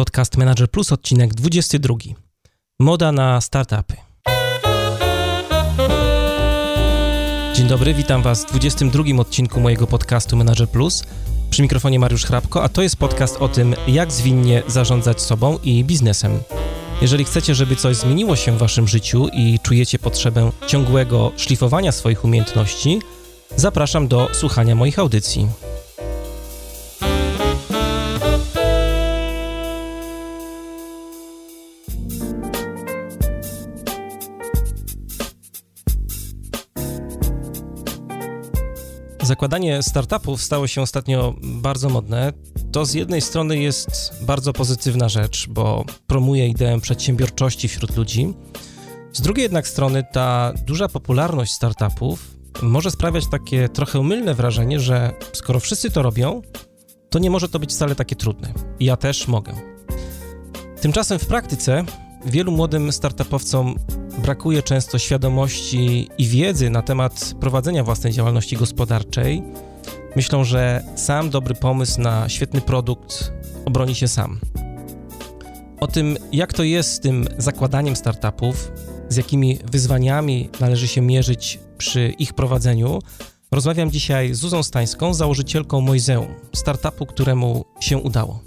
Podcast Manager Plus, odcinek 22. Moda na startupy. Dzień dobry, witam Was w 22 odcinku mojego podcastu Manager Plus. Przy mikrofonie Mariusz Hrabko, a to jest podcast o tym, jak zwinnie zarządzać sobą i biznesem. Jeżeli chcecie, żeby coś zmieniło się w Waszym życiu i czujecie potrzebę ciągłego szlifowania swoich umiejętności, zapraszam do słuchania moich audycji. Zakładanie startupów stało się ostatnio bardzo modne. To z jednej strony jest bardzo pozytywna rzecz, bo promuje ideę przedsiębiorczości wśród ludzi. Z drugiej jednak strony ta duża popularność startupów może sprawiać takie trochę mylne wrażenie, że skoro wszyscy to robią, to nie może to być wcale takie trudne. Ja też mogę. Tymczasem w praktyce wielu młodym startupowcom brakuje często świadomości i wiedzy na temat prowadzenia własnej działalności gospodarczej. Myślą, że sam dobry pomysł na świetny produkt obroni się sam. O tym, jak to jest z tym zakładaniem startupów, z jakimi wyzwaniami należy się mierzyć przy ich prowadzeniu, rozmawiam dzisiaj z Zuzą Stańską, założycielką Moizeum, startupu, któremu się udało.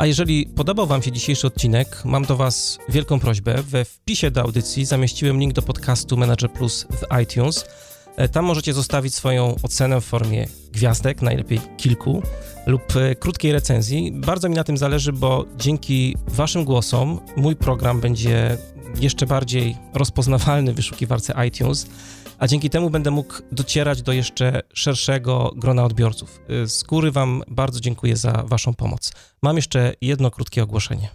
A jeżeli podobał Wam się dzisiejszy odcinek, mam do Was wielką prośbę. We wpisie do audycji zamieściłem link do podcastu Manager Plus w iTunes. E, tam możecie zostawić swoją ocenę w formie gwiazdek, najlepiej kilku, lub e, krótkiej recenzji. Bardzo mi na tym zależy, bo dzięki Waszym głosom mój program będzie jeszcze bardziej rozpoznawalny w wyszukiwarce iTunes a dzięki temu będę mógł docierać do jeszcze szerszego grona odbiorców. Y, z góry Wam bardzo dziękuję za Waszą pomoc. Mam jeszcze jedno krótkie ogłoszenie.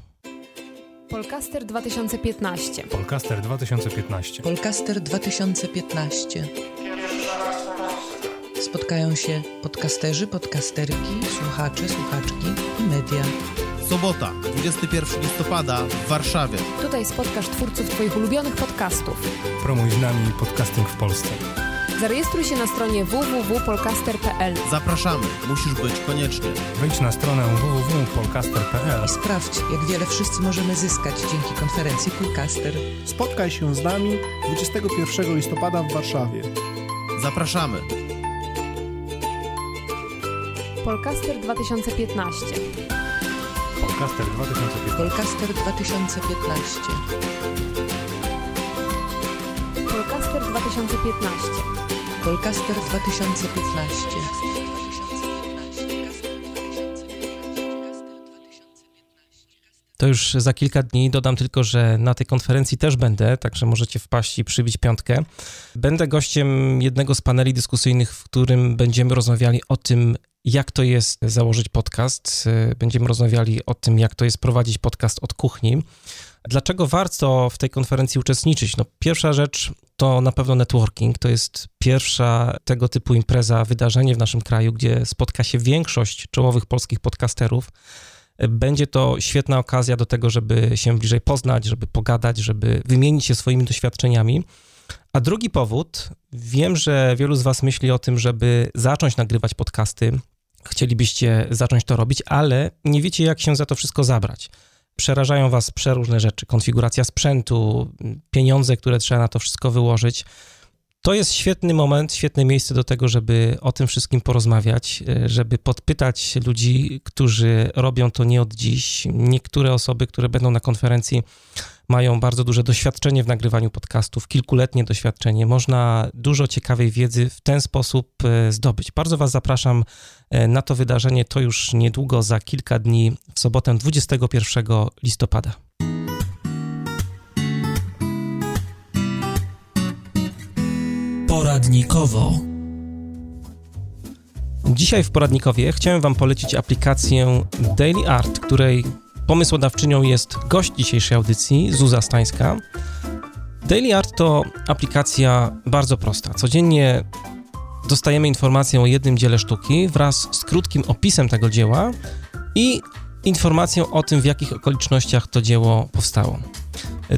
Polcaster 2015. Polcaster 2015. Polcaster 2015. Spotkają się podcasterzy, podcasterki, słuchacze, słuchaczki i media. Sobota, 21 listopada w Warszawie. Tutaj spotkasz twórców Twoich ulubionych podcastów. Promuj z nami podcasting w Polsce. Zarejestruj się na stronie www.polcaster.pl. Zapraszamy, musisz być koniecznie. Wejdź na stronę www.polcaster.pl I sprawdź, jak wiele wszyscy możemy zyskać dzięki konferencji Polcaster. Spotkaj się z nami 21 listopada w Warszawie. Zapraszamy. Polcaster 2015. Polcaster 2015. Polcaster 2015. Polcaster 2015. Polcaster 2015. To już za kilka dni. Dodam tylko, że na tej konferencji też będę, także możecie wpaść i przybić piątkę. Będę gościem jednego z paneli dyskusyjnych, w którym będziemy rozmawiali o tym, jak to jest założyć podcast. Będziemy rozmawiali o tym, jak to jest prowadzić podcast od kuchni. Dlaczego warto w tej konferencji uczestniczyć? No, pierwsza rzecz to na pewno networking. To jest pierwsza tego typu impreza, wydarzenie w naszym kraju, gdzie spotka się większość czołowych polskich podcasterów. Będzie to świetna okazja do tego, żeby się bliżej poznać, żeby pogadać, żeby wymienić się swoimi doświadczeniami. A drugi powód, wiem, że wielu z Was myśli o tym, żeby zacząć nagrywać podcasty, chcielibyście zacząć to robić, ale nie wiecie, jak się za to wszystko zabrać. Przerażają Was przeróżne rzeczy, konfiguracja sprzętu, pieniądze, które trzeba na to wszystko wyłożyć. To jest świetny moment, świetne miejsce do tego, żeby o tym wszystkim porozmawiać, żeby podpytać ludzi, którzy robią to nie od dziś. Niektóre osoby, które będą na konferencji, mają bardzo duże doświadczenie w nagrywaniu podcastów, kilkuletnie doświadczenie. Można dużo ciekawej wiedzy w ten sposób e, zdobyć. Bardzo Was zapraszam e, na to wydarzenie. To już niedługo, za kilka dni, w sobotę 21 listopada. Poradnikowo. Dzisiaj w poradnikowie chciałem Wam polecić aplikację Daily Art, której pomysłodawczynią jest gość dzisiejszej audycji, Zuza Stańska. Daily Art to aplikacja bardzo prosta. Codziennie dostajemy informację o jednym dziele sztuki wraz z krótkim opisem tego dzieła i informacją o tym, w jakich okolicznościach to dzieło powstało.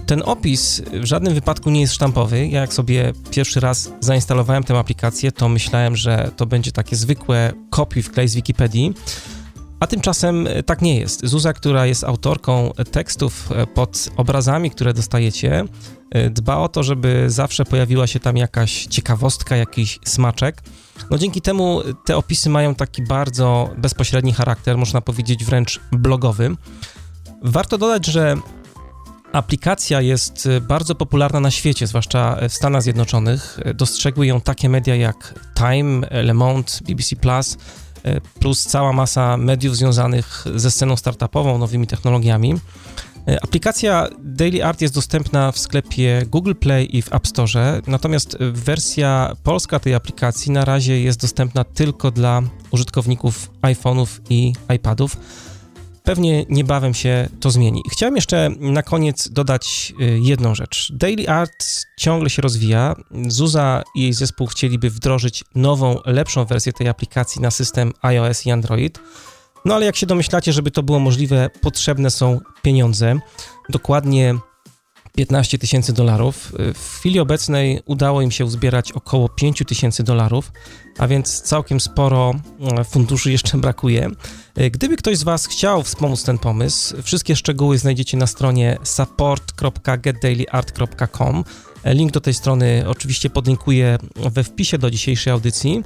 Ten opis w żadnym wypadku nie jest sztampowy. Ja jak sobie pierwszy raz zainstalowałem tę aplikację, to myślałem, że to będzie takie zwykłe kopiuj wklej z Wikipedii. A tymczasem e, tak nie jest. Zuza, która jest autorką tekstów e, pod obrazami, które dostajecie, e, dba o to, żeby zawsze pojawiła się tam jakaś ciekawostka, jakiś smaczek. No dzięki temu te opisy mają taki bardzo bezpośredni charakter, można powiedzieć wręcz blogowy. Warto dodać, że aplikacja jest bardzo popularna na świecie, zwłaszcza w Stanach Zjednoczonych. Dostrzegły ją takie media jak Time, Le Monde, BBC Plus, plus cała masa mediów związanych ze sceną startupową, nowymi technologiami. Aplikacja Daily Art jest dostępna w sklepie Google Play i w App Store, natomiast wersja polska tej aplikacji na razie jest dostępna tylko dla użytkowników iPhone'ów i iPadów. Pewnie niebawem się to zmieni. Chciałem jeszcze na koniec dodać y, jedną rzecz. Daily Art ciągle się rozwija. Zuza i jej zespół chcieliby wdrożyć nową, lepszą wersję tej aplikacji na system iOS i Android. No ale jak się domyślacie, żeby to było możliwe, potrzebne są pieniądze. Dokładnie 15 tysięcy dolarów. W chwili obecnej udało im się uzbierać około 5 tysięcy dolarów, a więc całkiem sporo e, funduszy jeszcze brakuje. E, gdyby ktoś z Was chciał wspomóc ten pomysł, wszystkie szczegóły znajdziecie na stronie support.getdailyart.com. E, link do tej strony oczywiście podlinkuję we wpisie do dzisiejszej audycji.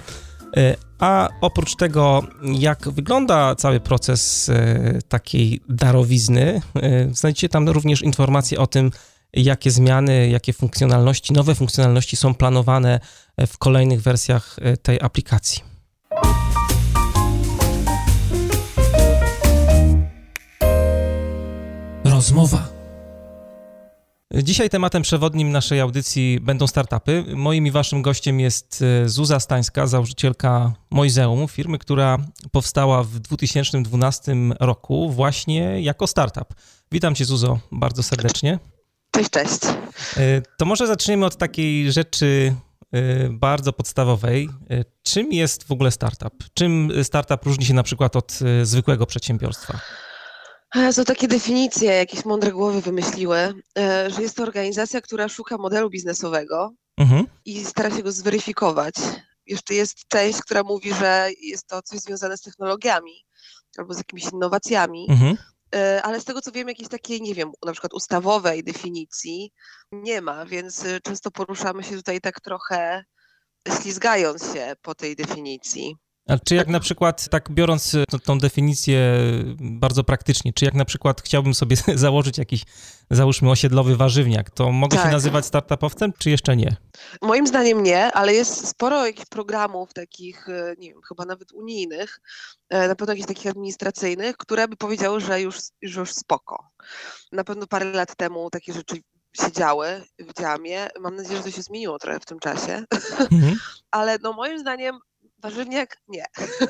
A oprócz tego, jak wygląda cały proces takiej darowizny, znajdziecie tam również informacje o tym, jakie zmiany, jakie funkcjonalności, nowe funkcjonalności są planowane w kolejnych wersjach e, tej aplikacji. Rozmowa. Dzisiaj tematem przewodnim naszej audycji będą startupy. Moim i waszym gościem jest e, Zuza Stańska, założycielka Moizeum, firmy, która powstała w 2012 roku właśnie jako startup. Witam cię Zuzo bardzo serdecznie. Cześć, cześć. E, to może zaczniemy od takiej rzeczy e, bardzo podstawowej. E, czym jest w ogóle startup? Czym startup różni się na przykład od zwykłego przedsiębiorstwa? Są takie definicje, jakieś mądre głowy wymyśliły, że jest to organizacja, która szuka modelu biznesowego mhm. i stara się go zweryfikować. Jeszcze jest część, która mówi, że jest to coś związane z technologiami albo z jakimiś innowacjami. Mhm. E, ale z tego co wiem, jakiejś takiej, nie wiem, na przykład ustawowej definicji nie ma, więc e, często poruszamy się tutaj tak trochę ślizgając się po tej definicji. A czy jak na przykład, tak biorąc e, tą definicję bardzo praktycznie, czy jak na przykład chciałbym sobie założyć jakiś, załóżmy, osiedlowy warzywniak, to mogę tak. się nazywać startupowcem, czy jeszcze nie? Moim zdaniem nie, ale jest sporo jakichś programów takich, e, nie wiem, chyba nawet unijnych, e, na pewno jakichś takich administracyjnych, które by powiedziały, że już, że już spoko. Na pewno parę lat temu takie rzeczy się działy w Dziamie. Mam nadzieję, że to się zmieniło trochę w tym czasie. Mhm. Ale no moim zdaniem Warzywniak nie.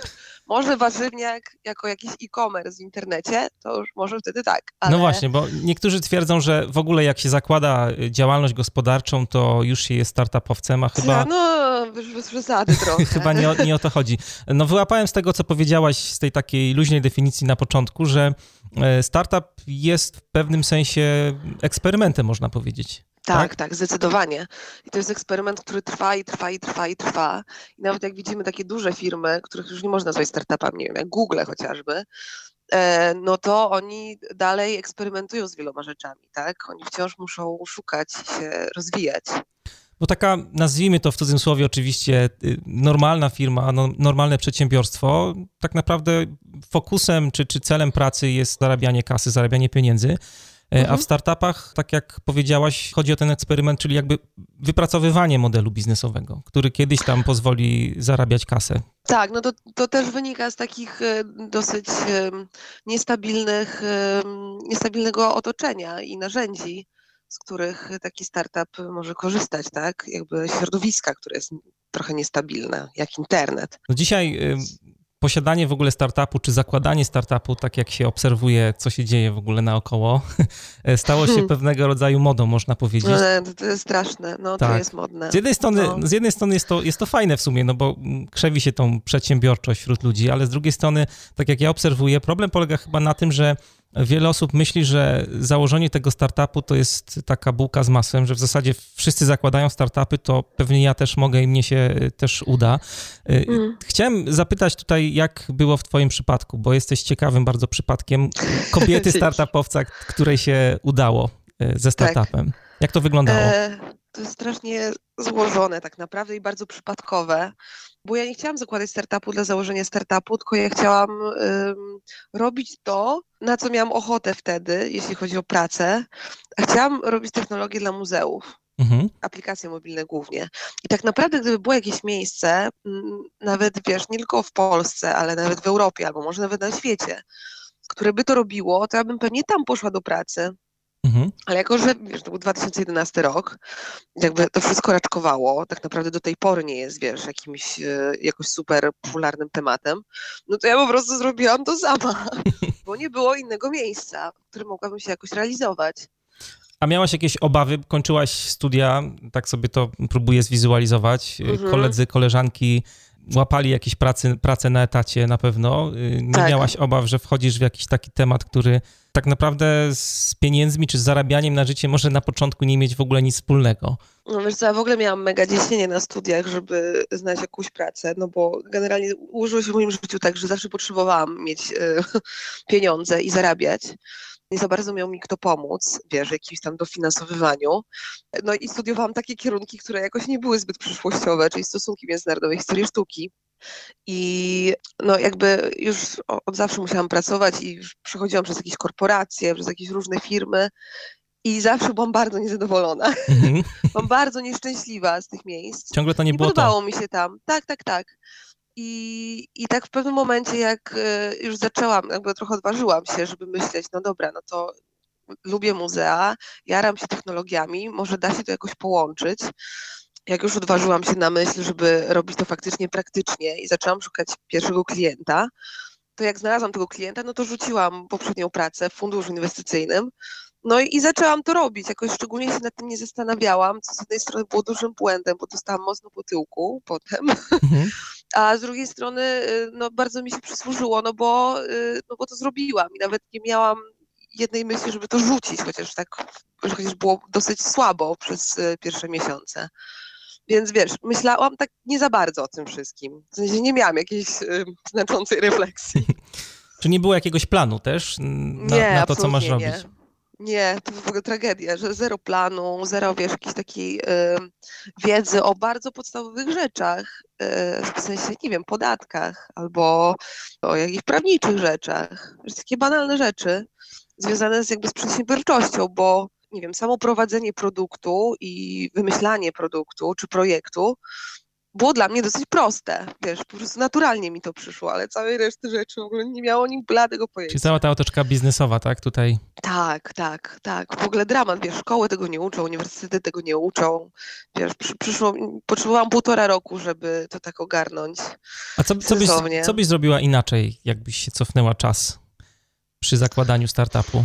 może warzywniak jako jakiś e-commerce w internecie, to już może wtedy tak. Ale... No właśnie, bo niektórzy twierdzą, że w ogóle jak się zakłada y, działalność gospodarczą, to już się jest startupowcem, a chyba... No, bez przesady trochę. chyba nie o, nie o to chodzi. No wyłapałem z tego, co powiedziałaś, z tej takiej luźnej definicji na początku, że e, startup jest w pewnym sensie eksperymentem, można powiedzieć. Tak, tak, tak, zdecydowanie. I to jest eksperyment, który trwa i trwa i trwa i trwa. I nawet jak widzimy takie duże firmy, których już nie można nazwać startupami, nie wiem, jak Google chociażby, e, no to oni dalej eksperymentują z wieloma rzeczami, tak? Oni wciąż muszą szukać się rozwijać. Bo taka, nazwijmy to w cudzysłowie oczywiście, y, normalna firma, no, normalne przedsiębiorstwo, tak naprawdę fokusem czy, czy celem pracy jest zarabianie kasy, zarabianie pieniędzy. E, mhm. A w startupach, tak jak powiedziałaś, chodzi o ten eksperyment, czyli jakby wypracowywanie modelu biznesowego, który kiedyś tam pozwoli zarabiać kasę. Tak, no to, to też wynika z takich e, dosyć niestabilnych, niestabilnego otoczenia i narzędzi, z których taki startup może korzystać, tak? Jakby środowiska, które jest trochę niestabilne, jak internet. No dzisiaj posiadanie w ogóle startupu, czy zakładanie startupu, tak jak się obserwuje, co się dzieje w ogóle naokoło, stało się hmm. pewnego rodzaju modą, można powiedzieć. No, to jest straszne, no tak. to jest modne. Z jednej strony, no. z jednej strony jest, to, jest to fajne w sumie, no bo krzewi się tą przedsiębiorczość wśród ludzi, ale z drugiej strony, tak jak ja obserwuję, problem polega chyba na tym, że wiele osób myśli, że założenie tego startupu to jest taka bułka z masłem, że w zasadzie wszyscy zakładają startupy, to pewnie ja też mogę i mnie się też uda. Mm. Chciałem zapytać tutaj, jak było w Twoim przypadku, bo jesteś ciekawym bardzo przypadkiem kobiety startupowca, której się udało ze tak. startupem. Jak to wyglądało? E, to jest strasznie złożone tak naprawdę i bardzo przypadkowe, bo ja nie chciałam zakładać startupu dla założenia startupu, tylko ja chciałam um, robić to, na co miałam ochotę wtedy, jeśli chodzi o pracę. A chciałam robić technologię dla muzeów. Mhm. Aplikacje mobilne głównie. I tak naprawdę, gdyby było jakieś miejsce, nawet wiesz, nie tylko w Polsce, ale nawet w Europie, albo może nawet na świecie, które by to robiło, to ja bym pewnie tam poszła do pracy. Mhm. Ale jako, że wiesz, to był 2011 rok, jakby to wszystko raczkowało, tak naprawdę do tej pory nie jest, wiesz, jakimś e, jakoś super popularnym tematem, no to ja po prostu zrobiłam to sama, bo nie było innego miejsca, w którym mogłabym się jakoś realizować. A miałaś jakieś obawy? Kończyłaś studia, tak sobie to próbuję zwizualizować. Mhm. Koledzy, koleżanki łapali jakieś pracy, pracę na etacie na pewno. Y, nie tak. miałaś obaw, że wchodzisz w jakiś taki temat, który tak naprawdę z pieniędzmi czy z zarabianiem na życie może na początku nie mieć w ogóle nic wspólnego. No wiesz co, ja w ogóle miałam mega ciśnienie na studiach, żeby znaleźć jakąś pracę, no bo generalnie ułożyło się w moim życiu tak, że zawsze potrzebowałam mieć y, pieniądze i zarabiać nie za bardzo miał mi kto pomóc, wiesz, w jakimś tam dofinansowywaniu. No i studiowałam takie kierunki, które jakoś nie były zbyt przyszłościowe, czyli stosunki międzynarodowe, historii sztuki. I no jakby już od zawsze musiałam pracować i przechodziłam przez jakieś korporacje, przez jakieś różne firmy i zawsze byłam bardzo niezadowolona. Mm-hmm. byłam bardzo nieszczęśliwa z tych miejsc. Ciągle to nie, nie było podobało to. mi się tam. Tak, tak, tak. I, I tak w pewnym momencie, jak e, już zaczęłam, jakby trochę odważyłam się, żeby myśleć, no dobra, no to lubię muzea, jaram się technologiami, może da się to jakoś połączyć. Jak już odważyłam się na myśl, żeby robić to faktycznie praktycznie i zaczęłam szukać pierwszego klienta, to jak znalazłam tego klienta, no to rzuciłam poprzednią pracę w funduszu inwestycyjnym no i, i zaczęłam to robić. Jakoś szczególnie się nad tym nie zastanawiałam, co z jednej strony było dużym błędem, bo dostałam mocno po tyłku potem, mhm. a z drugiej strony y, no, bardzo mi się przysłużyło, no bo, y, no bo to zrobiłam i nawet nie miałam jednej myśli, żeby to rzucić, chociaż tak, chociaż było dosyć słabo przez y, pierwsze miesiące. Więc wiesz, myślałam tak nie za bardzo o tym wszystkim. W sensie nie miałam jakiejś y, znaczącej refleksji. Czy nie było jakiegoś planu też na, nie, na to, co masz nie. robić? Nie, to w ogóle tragedia, że zero planu, zero, wiesz, jakiejś takiej y, wiedzy o bardzo podstawowych rzeczach, y, w sensie, nie wiem, podatkach albo o jakichś prawniczych rzeczach, takie banalne rzeczy związane z jakby z przedsiębiorczością, bo nie wiem, samo prowadzenie produktu i wymyślanie produktu czy projektu było dla mnie dosyć proste. Wiesz, po prostu naturalnie mi to przyszło, ale całej reszty rzeczy w ogóle nie miało nim bladego pojęcia. Czyli cała ta otoczka biznesowa, tak, tutaj? Tak, tak, tak. W ogóle dramat, wiesz, szkoły tego nie uczą, uniwersytety tego nie uczą. Wiesz, przyszło, potrzebowałam półtora roku, żeby to tak ogarnąć. A co, co, byś, co byś zrobiła inaczej, jakbyś się cofnęła czas przy zakładaniu startupu?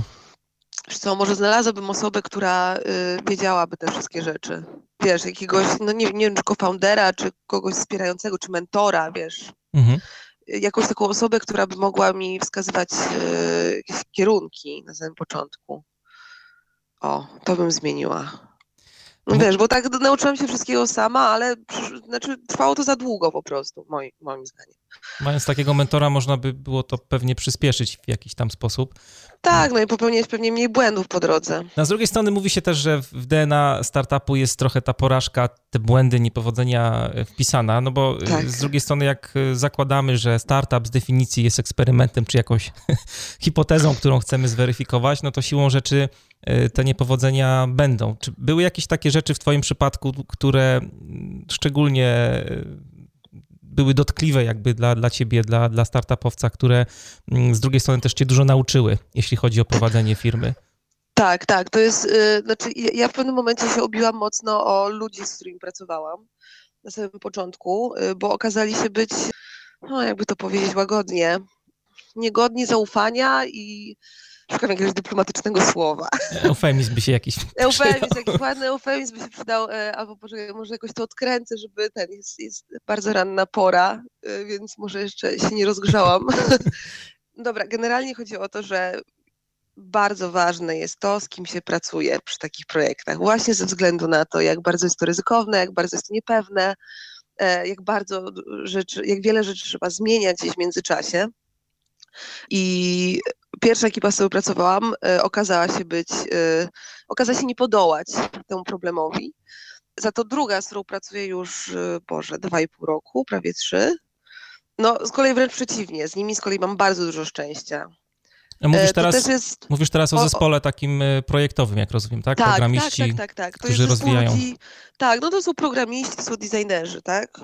Wiesz co, może znalazłabym osobę, która y, wiedziałaby te wszystkie rzeczy. Wiesz, jakiegoś, no nie, nie wiem, czy co-foundera, czy kogoś wspierającego, czy mentora, wiesz. Mhm. Jakąś taką osobę, która by mogła mi wskazywać y, jakieś kierunki na samym początku. O, to bym zmieniła. No wiesz, bo tak nauczyłam się wszystkiego sama, ale znaczy, trwało to za długo po prostu, moim, moim zdaniem. Mając takiego mentora, można by było to pewnie przyspieszyć w jakiś tam sposób. Tak, no i popełniać pewnie mniej błędów po drodze. No, z drugiej strony mówi się też, że w DNA startupu jest trochę ta porażka, te błędy, niepowodzenia wpisana, no bo y, tak. z drugiej strony jak y, zakładamy, że startup z definicji jest eksperymentem czy jakąś hipotezą, którą chcemy zweryfikować, no to siłą rzeczy te niepowodzenia będą. Czy były jakieś takie rzeczy w twoim przypadku, które szczególnie były dotkliwe jakby dla, dla ciebie, dla, dla startupowca, które mm, z drugiej strony też cię dużo nauczyły, jeśli chodzi o prowadzenie firmy. Tak, tak. To jest, yy, znaczy ja w pewnym momencie się obiłam mocno o ludzi, z którymi pracowałam na samym początku, bo okazali się być, no jakby to powiedzieć łagodnie, niegodni zaufania i Szukam jakiegoś dyplomatycznego słowa. Eufemizm by się jakiś Eufemizm, jakiś ładny eufemizm by się przydał, e, albo może, może jakoś to odkręcę, żeby ten, jest, jest bardzo ranna pora, e, więc może jeszcze się nie rozgrzałam. Dobra, generalnie chodzi o to, że bardzo ważne jest to, z kim się pracuje przy takich projektach, właśnie ze względu na to, jak bardzo jest to ryzykowne, jak bardzo jest to niepewne, e, jak bardzo rzeczy, jak wiele rzeczy trzeba zmieniać gdzieś w międzyczasie. I pierwsza ekipa, z którą pracowałam, e, okazała się być, e, okazała się nie podołać temu problemowi. Za to druga, z którą pracuję już, Boże, dwa i pół roku, prawie trzy, no z kolei wręcz przeciwnie, z nimi z kolei mam bardzo dużo szczęścia Mówisz teraz, jest... mówisz teraz o zespole takim e, projektowym, jak rozumiem, tak? tak programiści, tak, tak, tak, tak. Którzy rozwijają. Ludzi, tak, no to są programiści, to są designerzy, tak?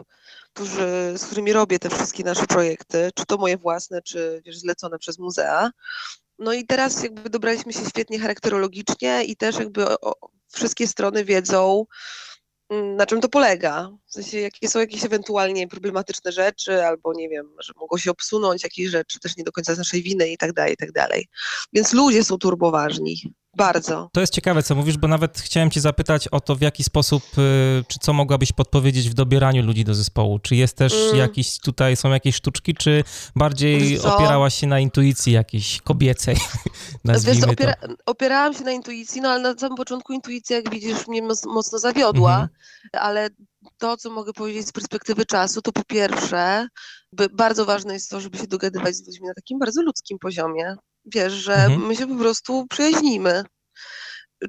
Którzy, z którymi robię te wszystkie nasze projekty, czy to moje własne, czy wiesz, zlecone przez muzea. No i teraz jakby dobraliśmy się świetnie charakterologicznie i też jakby o, wszystkie strony wiedzą, Mm, na czym to polega? W sensie, jakie są jakieś ewentualnie problematyczne rzeczy, albo nie wiem, że mogą się obsunąć jakieś rzeczy, też nie do końca z naszej winy i tak dalej, i tak dalej. Więc ludzie są turboważni. Bardzo. To jest ciekawe, co mówisz, bo nawet chciałem cię zapytać o to, w jaki sposób, y, czy co mogłabyś podpowiedzieć w dobieraniu ludzi do zespołu? Czy jest też mm. jakiś, tutaj są jakieś sztuczki, czy bardziej opierałaś się na intuicji jakiejś kobiecej, nazwijmy Wiesz, opiera? Opierałam się na intuicji, no ale na samym początku intuicja, jak widzisz, mnie mocno zawiodła, mm -hmm. ale to, co mogę powiedzieć z perspektywy czasu, to po pierwsze, bardzo ważne jest to, żeby się dogadywać z ludźmi na takim bardzo ludzkim poziomie, wiesz, że mhm. my się po prostu przyjaźnimy.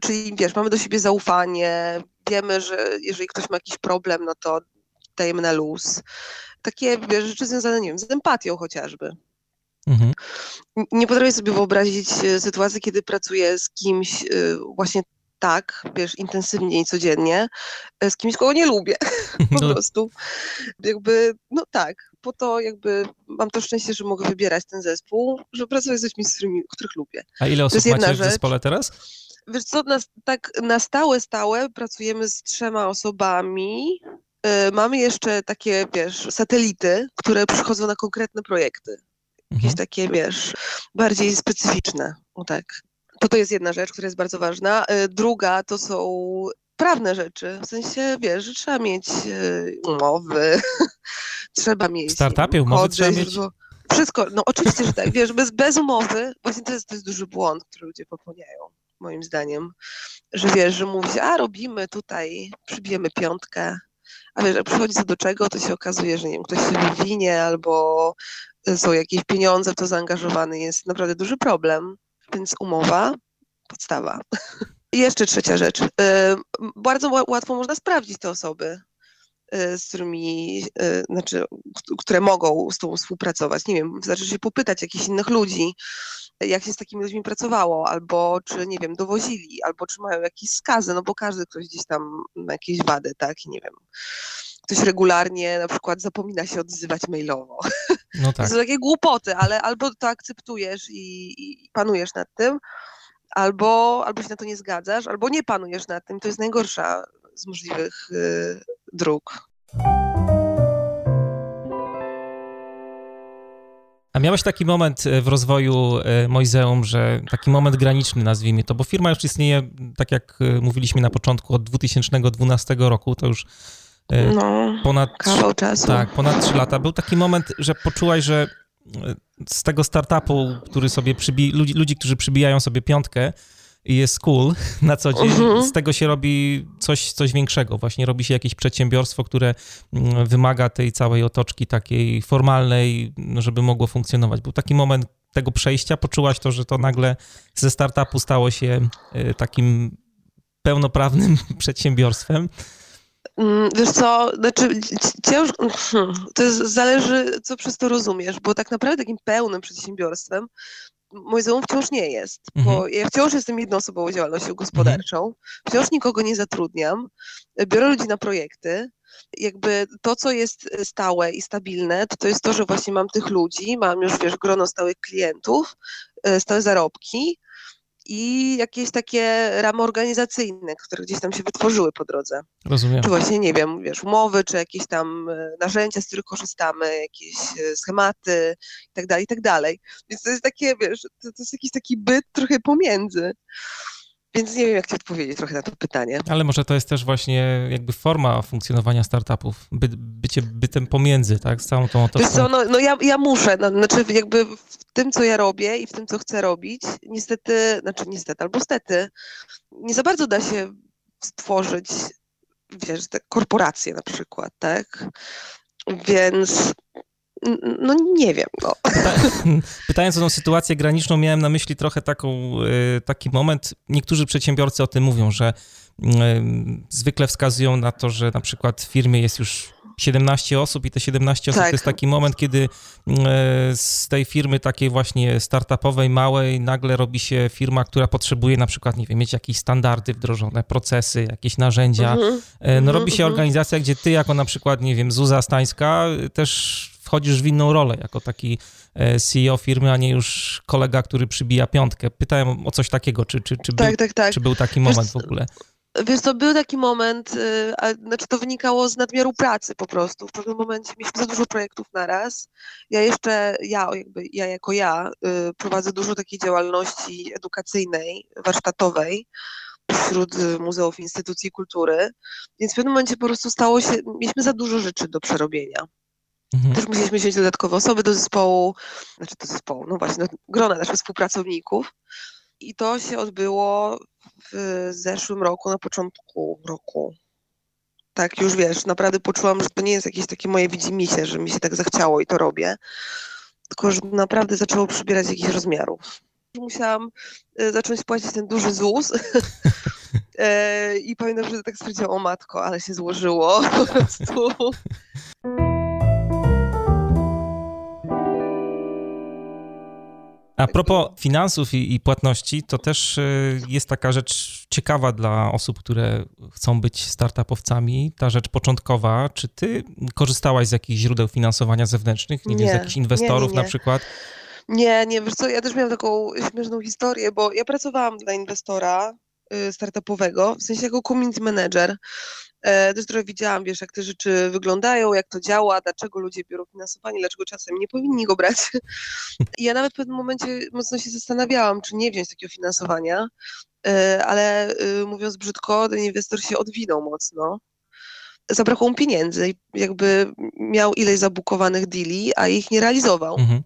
Czyli wiesz, mamy do siebie zaufanie, wiemy, że jeżeli ktoś ma jakiś problem, no to dajemy na luz. Takie wiesz, rzeczy związane, nie wiem, z empatią chociażby. Mhm. Nie potrafię sobie wyobrazić e, sytuacji, kiedy pracuję z kimś e, właśnie tak, wiesz, intensywnie i codziennie, e, z kimś, kogo nie lubię. po no. prostu. Jakby, no tak, po to jakby mam to szczęście, że mogę wybierać ten zespół, że pracuję z ludźmi, z którymi, których lubię. A ile osób macie w zespole teraz? Wiesz co, na, tak na stałe, stałe pracujemy z trzema osobami. Yy, mamy jeszcze takie, wiesz, satelity, które przychodzą na konkretne projekty. Jakieś mhm. takie, wiesz, bardziej specyficzne. O tak. To to jest jedna rzecz, która jest bardzo ważna. Yy, druga to są prawne rzeczy, w sensie, wiesz, że trzeba mieć yy, umowy, trzeba mieć... W startupie umowy trzeba mieć? Wszystko, no oczywiście, że tak, wiesz, bez, bez umowy, właśnie to jest, to jest duży błąd, który ludzie popełniają, moim zdaniem, że wiesz, że mówi się, a robimy tutaj, przybijemy piątkę, a wiesz, jak przychodzi co do czego, to się okazuje, że nie wiem, ktoś się wywinie albo są jakieś pieniądze, to zaangażowany jest. Naprawdę duży problem, więc umowa, podstawa. I jeszcze trzecia rzecz. Y, bardzo łatwo można sprawdzić te osoby, y, z którymi, y, znaczy, które mogą z tą współpracować. Nie wiem, wystarczy się popytać jakichś innych ludzi, jak się z takimi ludźmi pracowało, albo czy, nie wiem, dowozili, albo czy mają jakieś skazy, no bo każdy ktoś gdzieś tam ma jakieś wady, tak, nie wiem. Ktoś regularnie na przykład zapomina się odzywać mailowo. No tak. To są takie głupoty, ale albo to akceptujesz i, i panujesz nad tym, albo, albo się na to nie zgadzasz, albo nie panujesz nad tym. To jest najgorsza z możliwych y, dróg. A miałeś taki moment y, w rozwoju y, Mojzeum, że taki moment graniczny, nazwijmy to, bo firma już istnieje, tak jak y, mówiliśmy na początku, od 2012 roku, to już no, ponad, kawał czasu. Tak, ponad 3 lata. Był taki moment, że poczułaś, że z tego startupu, który sobie przybi, ludzi, ludzi, którzy przybijają sobie piątkę i jest cool na co dzień, uh-huh. z tego się robi coś, coś większego. Właśnie robi się jakieś przedsiębiorstwo, które mm, wymaga tej całej otoczki takiej formalnej, no, żeby mogło funkcjonować. Był taki moment tego przejścia, poczułaś to, że to nagle ze startupu stało się y, takim pełnoprawnym przedsiębiorstwem. Mm, wiesz co, znaczy ciężko, to jest, zależy, co przez to rozumiesz, bo tak naprawdę takim pełnym przedsiębiorstwem muzeum wciąż nie jest, mhm. bo ja wciąż jestem jednoosobową działalnością gospodarczą, mhm. wciąż nikogo nie zatrudniam, biorę ludzi na projekty, jakby to, co jest stałe i stabilne, to, to jest to, że właśnie mam tych ludzi, mam już, wiesz, grono stałych klientów, e, stałe zarobki, i jakieś takie ramy organizacyjne, które gdzieś tam się wytworzyły po drodze. Rozumiem. Czy właśnie, nie wiem, wiesz, umowy, czy jakieś tam e, narzędzia, z których korzystamy, jakieś e, schematy i tak dalej, i tak dalej. Więc to jest takie, wiesz, to, to jest jakiś taki byt trochę pomiędzy. Więc nie wiem, jak ci odpowiedzieć trochę na to pytanie. Ale może to jest też właśnie jakby forma funkcjonowania startupów, by, bycie bytem pomiędzy, tak, z całą tą otoczką. Wiesz co, no, no ja, ja muszę, no, znaczy jakby w tym, co ja robię i w tym, co chcę robić, niestety, znaczy niestety, albo stety, nie za bardzo da się stworzyć, wiesz, te korporacje na przykład, tak? Więc no nie wiem. No. Pytając o tą sytuację graniczną, miałem na myśli trochę taką, y, taki moment. Niektórzy przedsiębiorcy o tym mówią, że y, zwykle wskazują na to, że na przykład w firmie jest już 17 osób i te 17 osób tak. to jest taki moment, kiedy y, z tej firmy takiej właśnie startupowej, małej, nagle robi się firma, która potrzebuje na przykład, nie wiem, mieć jakieś standardy wdrożone, procesy, jakieś narzędzia. Mhm. No mhm, robi się mhm. organizacja, gdzie ty jako na przykład, nie wiem, Zuza Stańska też wchodzisz w inną rolę jako taki e, CEO firmy, a nie już kolega, który przybija piątkę. Pytałem o coś takiego, czy, czy, czy, tak, był, tak, tak. czy był taki moment w ogóle? Wiesz, to był taki moment, y, a, znaczy to wynikało z nadmiaru pracy po prostu. W pewnym momencie mieliśmy za dużo projektów naraz. Ja jeszcze, ja jakby, ja jako ja y, prowadzę dużo takiej działalności edukacyjnej, warsztatowej wśród muzeów i instytucji kultury, więc w pewnym momencie po prostu stało się, mieliśmy za dużo rzeczy do przerobienia. Mhm. Też musieliśmy wziąć dodatkowe osoby do zespołu, znaczy do zespołu, no właśnie, no, grona naszych współpracowników. I to się odbyło w zeszłym roku, na początku roku. Tak, już wiesz, naprawdę poczułam, że to nie jest jakieś takie moje widzimisię, że mi się tak zachciało i to robię, tylko że naprawdę zaczęło przybierać jakichś rozmiarów. Musiałam e, zacząć płacić ten duży ZUS e, i pamiętam, że tak stwierdziłam, o matko, ale się złożyło po prostu. A propos finansów i, i, płatności, to też y, jest taka rzecz ciekawa dla osób, które chcą być startupowcami. Ta rzecz początkowa. Czy ty korzystałaś z jakichś źródeł finansowania zewnętrznych? Nie, nie wiem, z jakichś inwestorów nie, nie, na przykład? Nie, nie, wiesz co, ja też miałam taką śmieszną historię, bo ja pracowałam dla inwestora y, startupowego, w sensie jako community manager też trochę widziałam, wiesz, jak te rzeczy wyglądają, jak to działa, dlaczego ludzie biorą finansowanie, dlaczego czasem nie powinni go brać. I ja nawet w pewnym momencie mocno się zastanawiałam, czy nie wziąć takiego finansowania, e, ale y, mówiąc brzydko, ten inwestor się odwinął mocno. Zabrakło mu pieniędzy jakby miał ileś zabukowanych deali, a ich nie realizował. Mhm.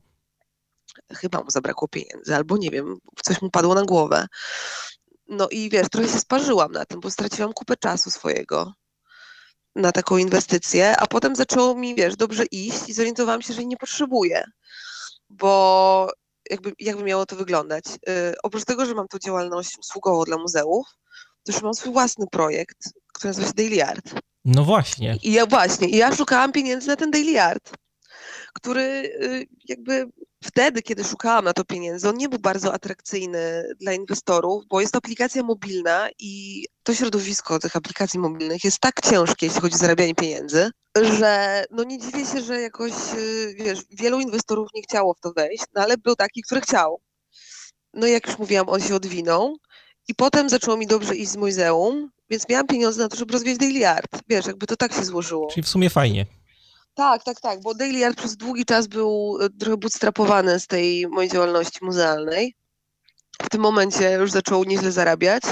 Chyba mu zabrakło pieniędzy, albo nie wiem, coś mu padło na głowę. No i wiesz, trochę się sparzyłam na tym, bo straciłam kupę czasu swojego na taką inwestycję, a potem zaczęło mi, wiesz, dobrze iść i zorientowałam się, że jej nie potrzebuję, bo jakby, jakby miało to wyglądać. Yy, oprócz tego, że mam tu działalność usługową dla muzeów, to już mam swój własny projekt, który nazywa się Daily Art. No właśnie. I ja właśnie, i ja szukałam pieniędzy na ten Daily Art, który yy, jakby wtedy, kiedy szukałam na to pieniędzy, on nie był bardzo atrakcyjny dla inwestorów, bo jest to aplikacja mobilna i to środowisko tych aplikacji mobilnych jest tak ciężkie, jeśli chodzi o zarabianie pieniędzy, że no nie dziwię się, że jakoś, y, wiesz, wielu inwestorów nie chciało w to wejść, no ale był taki, który chciał. No i jak już mówiłam, on się odwinął i potem zaczęło mi dobrze iść z muzeum, więc miałam pieniądze na to, żeby rozwijać daily art. Wiesz, jakby to tak się złożyło. Czyli w sumie fajnie. Tak, tak, tak, bo Daily Art przez długi czas był e, trochę bootstrapowany z tej mojej działalności muzealnej. W tym momencie już zaczął nieźle zarabiać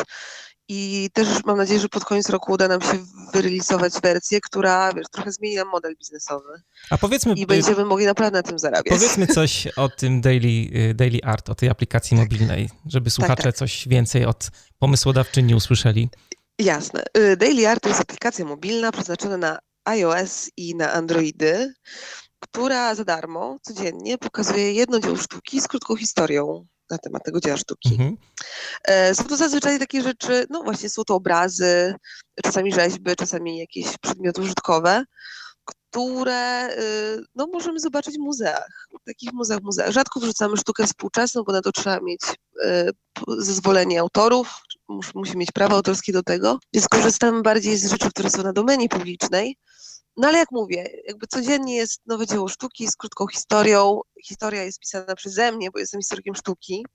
i też mam nadzieję, że pod koniec roku uda nam się wyrealizować wersję, która wiesz, trochę zmieni nam model biznesowy. A powiedzmy... I będziemy mogli naprawdę na tym zarabiać. Powiedzmy coś o tym Daily, y, Daily Art, o tej aplikacji mobilnej, żeby tak, słuchacze tak, tak. coś więcej od pomysłodawczyni usłyszeli. Jasne. Y, Daily Art to jest aplikacja mobilna przeznaczona na iOS i na Androidy, która za darmo codziennie pokazuje jedno dzieło sztuki z krótką historią na temat tego dzieła sztuki. Mhm. E, są to zazwyczaj takie rzeczy, no właśnie są to obrazy, czasami rzeźby, czasami jakieś przedmioty użytkowe, które y, no, możemy zobaczyć w muzeach, w takich muzeach, muzeach. Rzadko wrzucamy sztukę współczesną, bo na to trzeba mieć y, zezwolenie autorów, musi mieć prawo autorskie do tego, więc korzystamy bardziej z rzeczy, które są na domenie publicznej, no ale jak mówię, jakby codziennie jest nowe dzieło sztuki z krótką historią. Historia jest pisana przeze mnie, bo jestem historykiem sztuki.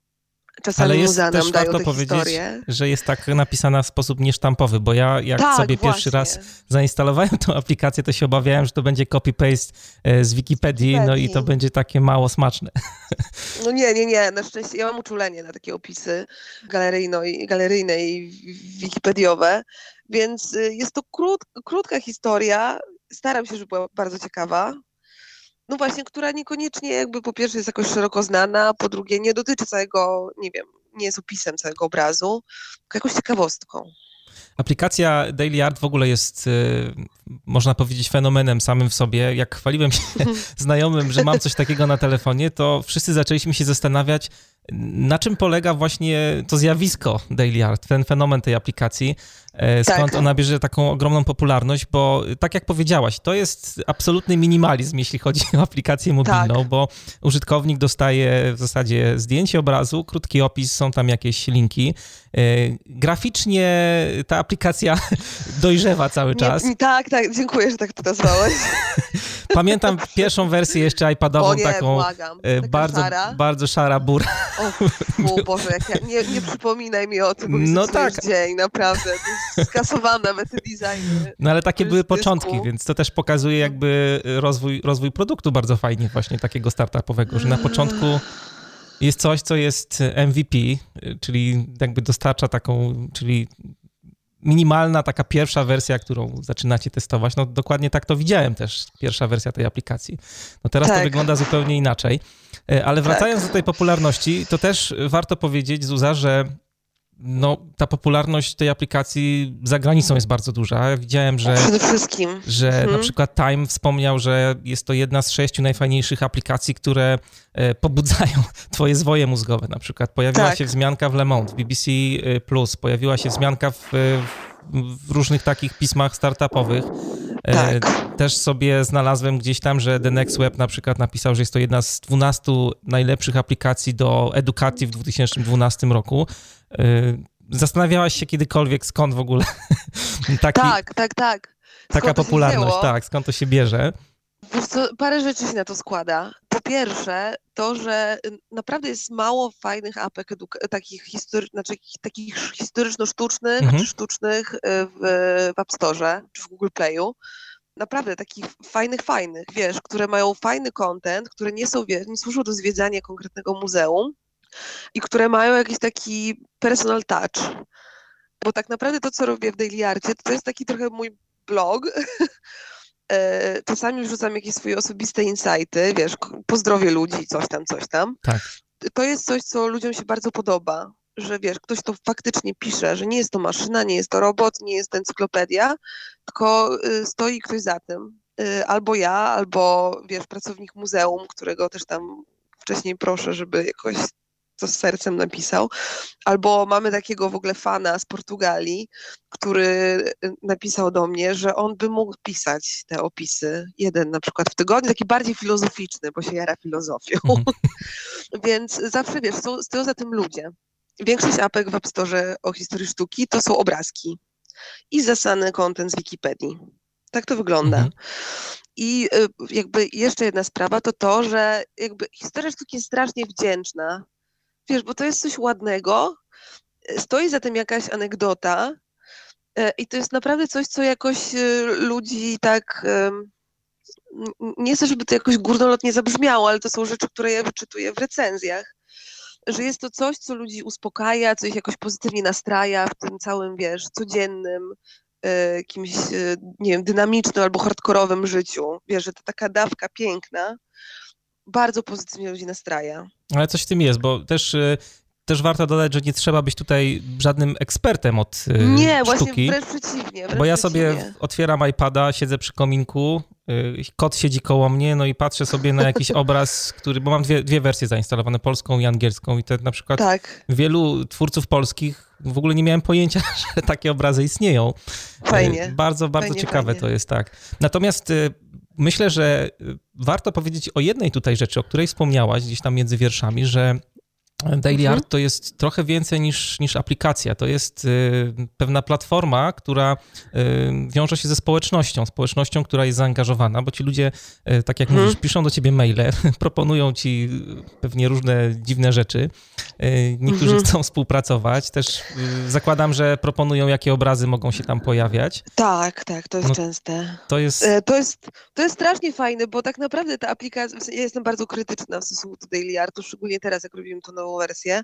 Czasami Ale jest też warto powiedzieć, historie. że jest tak napisana w sposób niesztampowy, bo ja jak tak, sobie właśnie. pierwszy raz zainstalowałem tą aplikację, to się obawiałem, że to będzie copy-paste e, z Wikipedii, no i to Wikipedii. będzie takie mało smaczne. No nie, nie, nie. Na szczęście ja mam uczulenie na takie opisy galeryjno galeryjne i wi- wikipediowe, więc y, jest to krót, krótka historia. Staram się, żeby była bardzo ciekawa. No właśnie, która niekoniecznie jakby po pierwsze jest jakoś szeroko znana, po drugie nie dotyczy całego, nie wiem, nie jest opisem całego obrazu, tylko jakąś ciekawostką. Aplikacja Daily Art w ogóle jest, y, można powiedzieć, fenomenem samym w sobie. Jak chwaliłem się znajomym, że mam coś takiego na telefonie, to wszyscy zaczęliśmy się zastanawiać, na czym polega właśnie to zjawisko Daily Art, ten fenomen tej aplikacji, e, skąd Tak. ona bierze taką ogromną popularność, bo tak jak powiedziałaś, to jest absolutny minimalizm, jeśli chodzi o aplikację mobilną, Tak. bo użytkownik dostaje w zasadzie zdjęcie obrazu, krótki opis, są tam jakieś linki. E, Graficznie ta aplikacja dojrzewa cały czas. Nie, tak, tak, dziękuję, że tak to nazwałeś. Pamiętam pierwszą wersję jeszcze iPadową, O nie, taką błagam. e, Taka bardzo, szara. bardzo szara bura. O, o Boże, jak ja, nie, nie przypominaj mi o tym, bo No tak. dzień, naprawdę. Skasowałam nawet te designy. No ale takie były początki, więc to też pokazuje jakby rozwój, rozwój produktu bardzo fajnie właśnie takiego startupowego, że na początku jest coś, co jest MVP, czyli jakby dostarcza taką, czyli minimalna taka pierwsza wersja, którą zaczynacie testować. No dokładnie tak to widziałem też, pierwsza wersja tej aplikacji. No teraz to Tak. wygląda zupełnie inaczej. E, Ale wracając Tak. do tej popularności, to też warto powiedzieć, Zuza, że no, ta popularność tej aplikacji za granicą jest bardzo duża. Widziałem, że Przede wszystkim. że Mhm. na przykład Time wspomniał, że jest to jedna z sześciu najfajniejszych aplikacji, które e, pobudzają twoje zwoje mózgowe. Na przykład pojawiła Tak. się wzmianka w Le Monde, w BBC e, Plus, pojawiła się wzmianka w, w, w różnych takich pismach startupowych. E, Tak. Też sobie znalazłem gdzieś tam, że The Next Web na przykład napisał, że jest to jedna z 12 najlepszych aplikacji do edukacji w 2012 roku. E, Zastanawiałaś się kiedykolwiek, skąd w ogóle taki, Tak, tak, tak. taka popularność, tak, skąd to się bierze? Wiesz co, parę rzeczy się na to składa. Po pierwsze, to, że naprawdę jest mało fajnych apek takich, history- znaczy, takich historyczno-sztucznych Mhm. czy sztucznych y, w, w App Store czy w Google Playu. Naprawdę takich fajnych, fajnych, wiesz, które mają fajny content, które nie są, wiesz, nie służą do zwiedzania konkretnego muzeum i które mają jakiś taki personal touch. Bo tak naprawdę to, co robię w Daily Arcie, to jest taki trochę mój blog, czasami wrzucam jakieś swoje osobiste insighty, wiesz, pozdrowię ludzi, coś tam, coś tam. Tak. To jest coś, co ludziom się bardzo podoba, że wiesz, ktoś to faktycznie pisze, że nie jest to maszyna, nie jest to robot, nie jest to encyklopedia, tylko y, stoi ktoś za tym. Y, Albo ja, albo wiesz, pracownik muzeum, którego też tam wcześniej proszę, żeby jakoś to z sercem napisał. Albo mamy takiego w ogóle fana z Portugalii, który y, napisał do mnie, że on by mógł pisać te opisy, jeden na przykład w tygodniu, taki bardziej filozoficzny, bo się jara filozofią. Mhm. Więc zawsze, wiesz, są, stoją za tym ludzie. Większość apek w App Store o historii sztuki to są obrazki i zasany content z Wikipedii. Tak to wygląda. Mhm. I y, jakby jeszcze jedna sprawa to to, że jakby historia sztuki jest strasznie wdzięczna. Wiesz, bo to jest coś ładnego, y, stoi za tym jakaś anegdota y, i to jest naprawdę coś, co jakoś y, ludzi tak... Nie chcę, żeby to jakoś górnolotnie zabrzmiało, ale to są rzeczy, które ja wyczytuję w recenzjach że jest to coś, co ludzi uspokaja, co ich jakoś pozytywnie nastraja w tym całym, wiesz, codziennym, e, jakimś, e, nie wiem, dynamicznym albo hardkorowym życiu. Wiesz, że to taka dawka piękna bardzo pozytywnie ludzi nastraja. Ale coś w tym jest, bo też, y, też warto dodać, że nie trzeba być tutaj żadnym ekspertem od y, Nie, właśnie sztuki. wręcz przeciwnie. Wręcz Bo ja sobie przeciwnie. otwieram iPada, siedzę przy kominku, y, kot siedzi koło mnie, no i patrzę sobie na jakiś obraz, który, bo mam dwie, dwie wersje zainstalowane, polską i angielską i te na przykład Tak, wielu twórców polskich w ogóle nie miałem pojęcia, że takie obrazy istnieją. fajnie. Bardzo, bardzo Fajnie, ciekawe fajnie. to jest, tak. Natomiast myślę, że warto powiedzieć o jednej tutaj rzeczy, o której wspomniałaś gdzieś tam między wierszami, że Daily mhm. Art to jest trochę więcej niż, niż aplikacja. To jest y, pewna platforma, która y, wiąże się ze społecznością, społecznością, która jest zaangażowana, bo ci ludzie, y, tak jak mhm. mówisz, piszą do ciebie maile, proponują ci pewnie różne dziwne rzeczy. Niektórzy mhm. chcą współpracować. Też zakładam, że proponują, jakie obrazy mogą się tam pojawiać. Tak, tak, to jest no, częste. To jest... E, to jest... To jest strasznie fajne, bo tak naprawdę ta aplikacja, ja jestem bardzo krytyczna w stosunku do Daily Artu, szczególnie teraz, jak robimy to nową wersję,